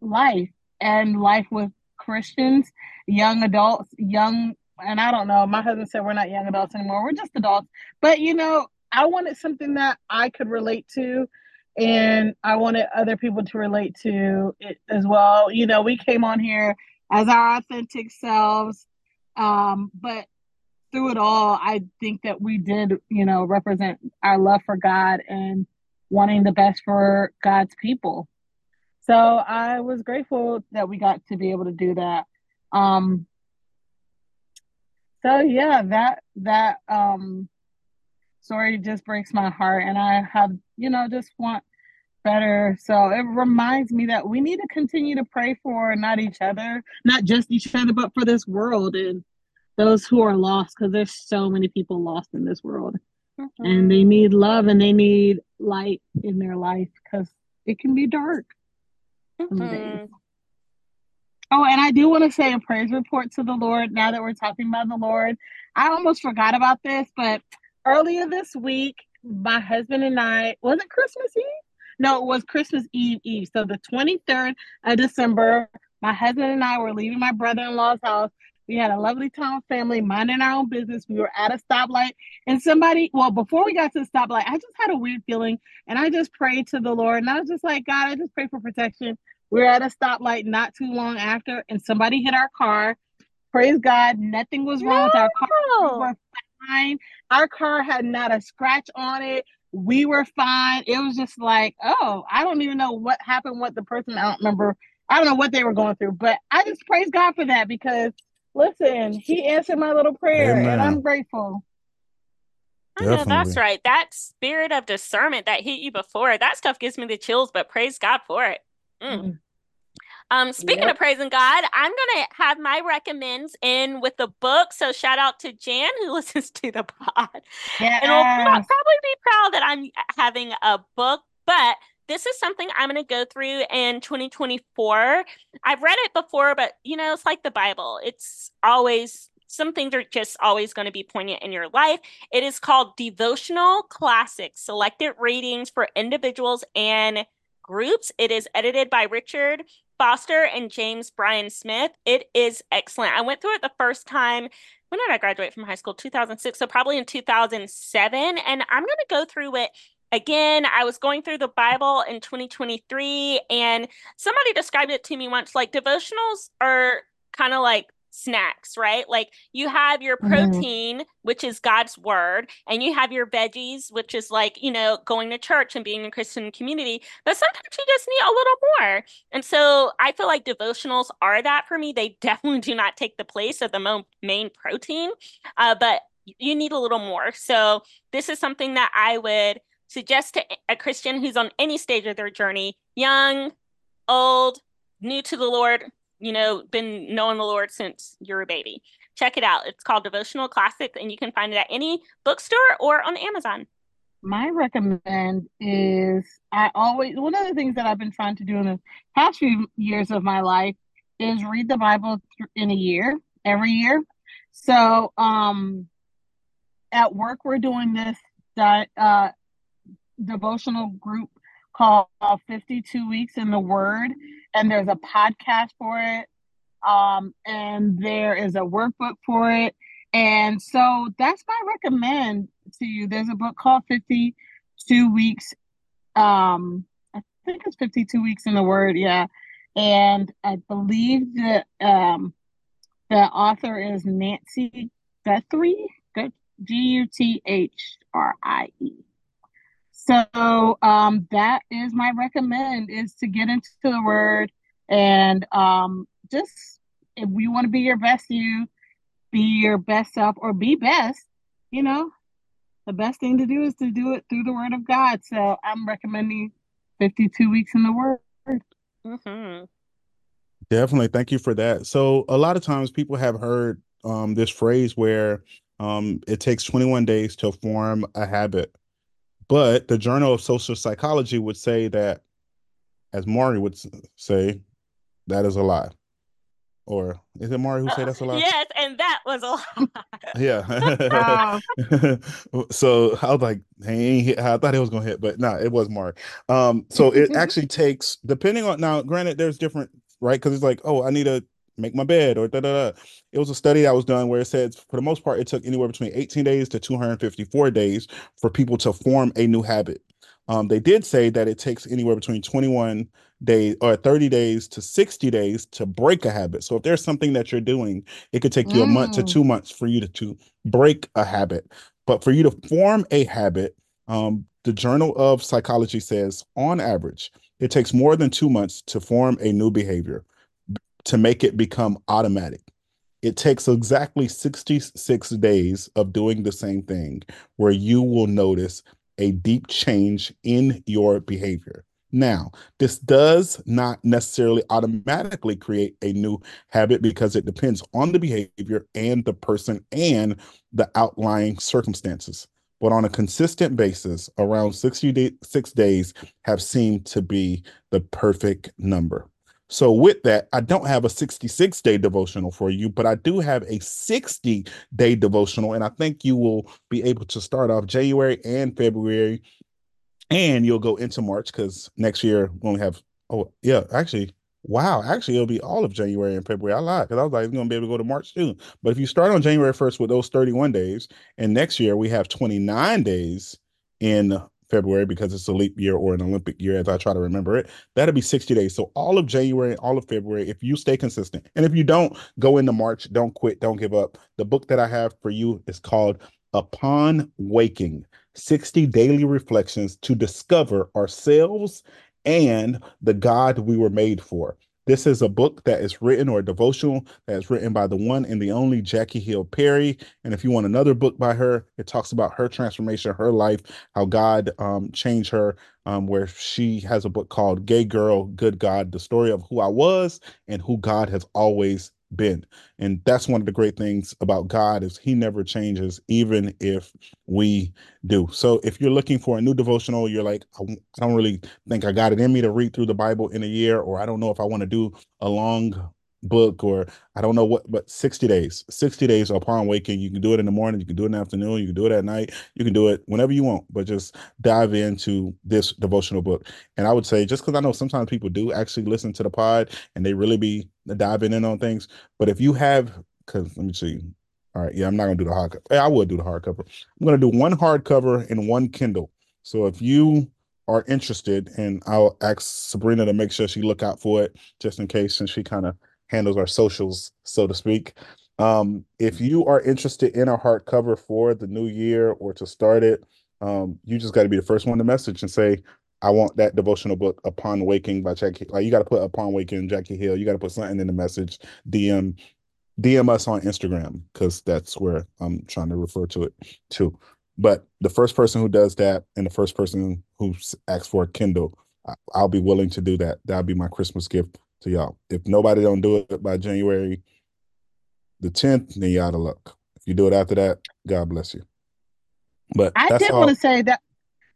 life and life with Christians, young adults, young, and I don't know. My husband said we're not young adults anymore. We're just adults. But you know, I wanted something that I could relate to, and I wanted other people to relate to it as well. You know, we came on here as our authentic selves, um, but through it all, I think that we did, you know, represent our love for God and wanting the best for God's people. So I was grateful that we got to be able to do that. Um, so yeah, that that um, story just breaks my heart, and I have, you know, just want better. So it reminds me that we need to continue to pray for not each other, not just each other, but for this world and those who are lost because there's so many people lost in this world. Mm-hmm. and they need love and they need light in their life because it can be dark mm-hmm. oh and i do want to say a praise report to the lord now that we're talking about the lord. I almost forgot about this but earlier this week my husband and i was it christmas eve? No it was christmas eve eve. So the 23rd of december my husband and i were leaving my brother-in-law's house we had a lovely time family, minding our own business. We were at a stoplight, and somebody, well, before we got to the stoplight, I just had a weird feeling, and I just prayed to the Lord, and I was just like, God, I just pray for protection. We were at a stoplight not too long after, and somebody hit our car. Praise God, nothing was wrong no. with our car. We were fine. Our car had not a scratch on it. We were fine. It was just like, oh, I don't even know what happened. What the person, I don't remember. I don't know what they were going through, but I just praise God for that because Listen, he answered my little prayer, Amen. and I'm grateful. I know that's right. That spirit of discernment that hit you before, that stuff gives me the chills, but praise God for it. Mm. Mm. Um, speaking yep. of praising God, I'm gonna have my recommends in with the book. So shout out to Jan who listens to the pod, yes. and will probably be proud that I'm having a book. But this is something I'm going to go through in 2024. I've read it before, but you know, it's like the Bible. It's always some things are just always going to be poignant in your life. It is called Devotional Classics Selected Readings for Individuals and Groups. It is edited by Richard Foster and James Bryan Smith. It is excellent. I went through it the first time. When did I graduate from high school? 2006. So probably in 2007. And I'm going to go through it again, I was going through the Bible in 2023, and somebody described it to me once like devotionals are kind of like snacks, right? Like you have your mm-hmm. protein, mm-hmm. which is God's word, and you have your veggies, which is like, you know, going to church and being in a Christian community. But sometimes you just need a little more. And so I feel like devotionals are that for me. They definitely do not take the place of the mo- main protein, uh, but you need a little more. So this is something that I would suggest to a Christian who's on any stage of their journey, young, old, new to the Lord, you know, been knowing the Lord since you're a baby. Check it out. It's called Devotional Classics, and you can find it at any bookstore or on Amazon. My recommend is I always one of the things that I've been trying to do in the past few years of my life is read the Bible in a year, every year. So, um, at work we're doing this that uh, devotional group called 52 Weeks in the Word, and there's a podcast for it. Um, and there is a workbook for it. And so that's my recommend to you. There's a book called 52 Weeks. Um, I think it's 52 Weeks in the Word, yeah. And I believe that um, the author is Nancy Guthrie, G U T H R I E. So um, that is my recommend is to get into the word and um, just if you want to be your best you, be your best self or be best, you know, the best thing to do is to do it through the word of God. So I'm recommending 52 weeks in the word. Mm-hmm. Definitely. Thank you for that. So a lot of times people have heard um, this phrase where um, it takes 21 days to form a habit. But the Journal of Social Psychology would say that, as Maury would say, that is a lie. Or is it Mari who say that's a lie? Yes, and that was a lie. Yeah. so I was like, hey, I thought it was gonna hit, but no, it was Mari. Um, so it actually takes depending on now, granted, there's different, right? Because it's like, oh, I need to make my bed or da da da. It was a study that was done where it said for the most part, it took anywhere between 18 days to 254 days for people to form a new habit. Um, they did say that it takes anywhere between 21 days or 30 days to 60 days to break a habit. So if there's something that you're doing, it could take you a month to Mm. two months for you to, to break a habit. But for you to form a habit, um, the Journal of Psychology says on average, it takes more than two months to form a new behavior to make it become automatic. It takes exactly 66 days of doing the same thing where you will notice a deep change in your behavior. Now, this does not necessarily automatically create a new habit because it depends on the behavior and the person and the outlying circumstances. But on a consistent basis, around 66 days have seemed to be the perfect number. So, with that, I don't have a 66 day devotional for you, but I do have a 60 day devotional. And I think you will be able to start off January and February, and you'll go into March because next year we only have, oh, yeah, actually, wow, actually, it'll be all of January and February. I lied because I was like, it's going to be able to go to March too. But if you start on January 1st with those 31 days, and next year we have 29 days in February because it's a leap year or an Olympic year, as I try to remember it, that'll be 60 days. So all of January and all of February, if you stay consistent, and if you don't go into March, don't quit, don't give up. The book that I have for you is called Upon Waking 60 Daily Reflections to Discover Ourselves and the God we were made for. This is a book that is written or a devotional that is written by the one and the only Jackie Hill Perry. And if you want another book by her, it talks about her transformation, her life, how God um, changed her, um, where she has a book called Gay Girl, Good God, the story of who I was and who God has always been. And that's one of the great things about God is he never changes, even if we do. So if you're looking for a new devotional, you're like, i don't really think I got it in me to read through the Bible in a year, or I don't know if I want to do a long book or I don't know what, but 60 days, 60 days upon waking. You can do it in the morning, you can do it in the afternoon, you can do it at night, you can do it whenever you want, but just dive into this devotional book. And I would say, just because I know sometimes people do actually listen to the pod and they really be diving in on things, but if you have, because let me see. All right, yeah, I'm not gonna do the hardcover. Yeah, I would do the hardcover. I'm gonna do one hardcover and one Kindle. So if you are interested, and I'll ask Sabrina to make sure she look out for it just in case, since she kind of handles our socials, so to speak. Um, if you are interested in a hardcover for the new year or to start it, um, you just got to be the first one to message and say, I want that devotional book, Upon Waking by Jackie. Like you got to put Upon Waking, Jackie Hill. You got to put something in the message. DM DM us on Instagram because that's where I'm trying to refer to it to. But the first person who does that and the first person who asks for a Kindle, I'll be willing to do that. That'll be my Christmas gift to y'all. If nobody don't do it by January the 10th, then you out of luck. If you do it after that, God bless you. But I did all. want to say that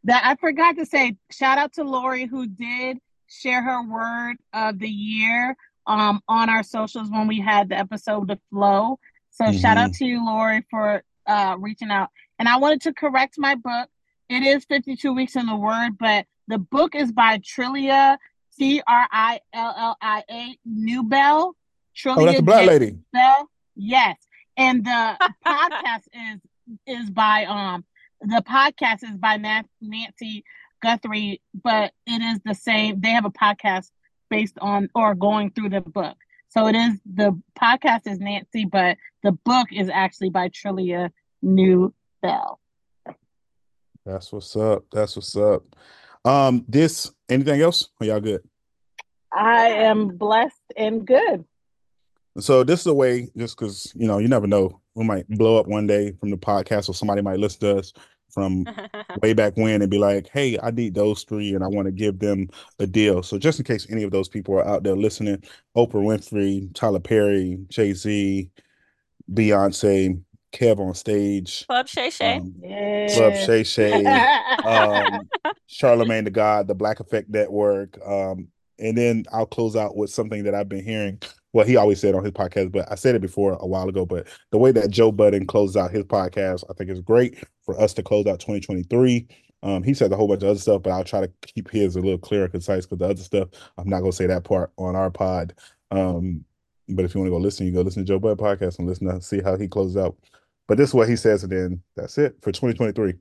that I forgot to say shout out to Lori who did share her word of the year um on our socials when we had the episode The Flow. So shout out to you, Lori, for uh reaching out. And I wanted to correct my book. It is 52 weeks in the word, but the book is by Trillia, T R I L L I A Newbell. Trillia Oh, that's the black J. lady. Bell. Yes. And the podcast is is by um the podcast is by Nancy Guthrie, but it is the same. They have a podcast based on or going through the book. So it is the podcast is Nancy, but the book is actually by Trillia New Bell. That's what's up. That's what's up. Um, this anything else? Are y'all good? I am blessed and good. So this is a way, just because you know, you never know, we might blow up one day from the podcast, or somebody might listen to us from way back when and be like, "Hey, I need those three, and I want to give them a deal." So just in case any of those people are out there listening, Oprah Winfrey, Tyler Perry, Jay Z, Beyonce, Kev on stage, Club Shay Shay. um, Yeah. Club Shay Shay, um, Charlemagne the God, the Black Effect Network. Um, and then I'll close out with something that I've been hearing well, he always said on his podcast, but I said it before a while ago. But the way that Joe Budden closes out his podcast, I think is great for us to close out 2023. Um, he said a whole bunch of other stuff, but I'll try to keep his a little clearer, concise, because the other stuff I'm not gonna say that part on our pod. Um, but if you want to go listen, you go listen to Joe Budden podcast and listen to see how he closes out. But this is what he says, and then that's it for 2023.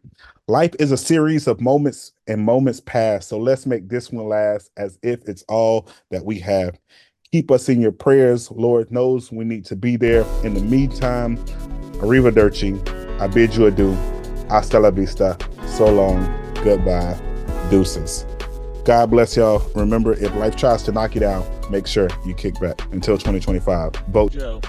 Life is a series of moments and moments past. So let's make this one last as if it's all that we have. Keep us in your prayers. Lord knows we need to be there. In the meantime, arrivederci. I bid you adieu. Hasta la vista. So long. Goodbye. Deuces. God bless y'all. Remember, if life tries to knock you down, make sure you kick back. Until 2025, vote Joe.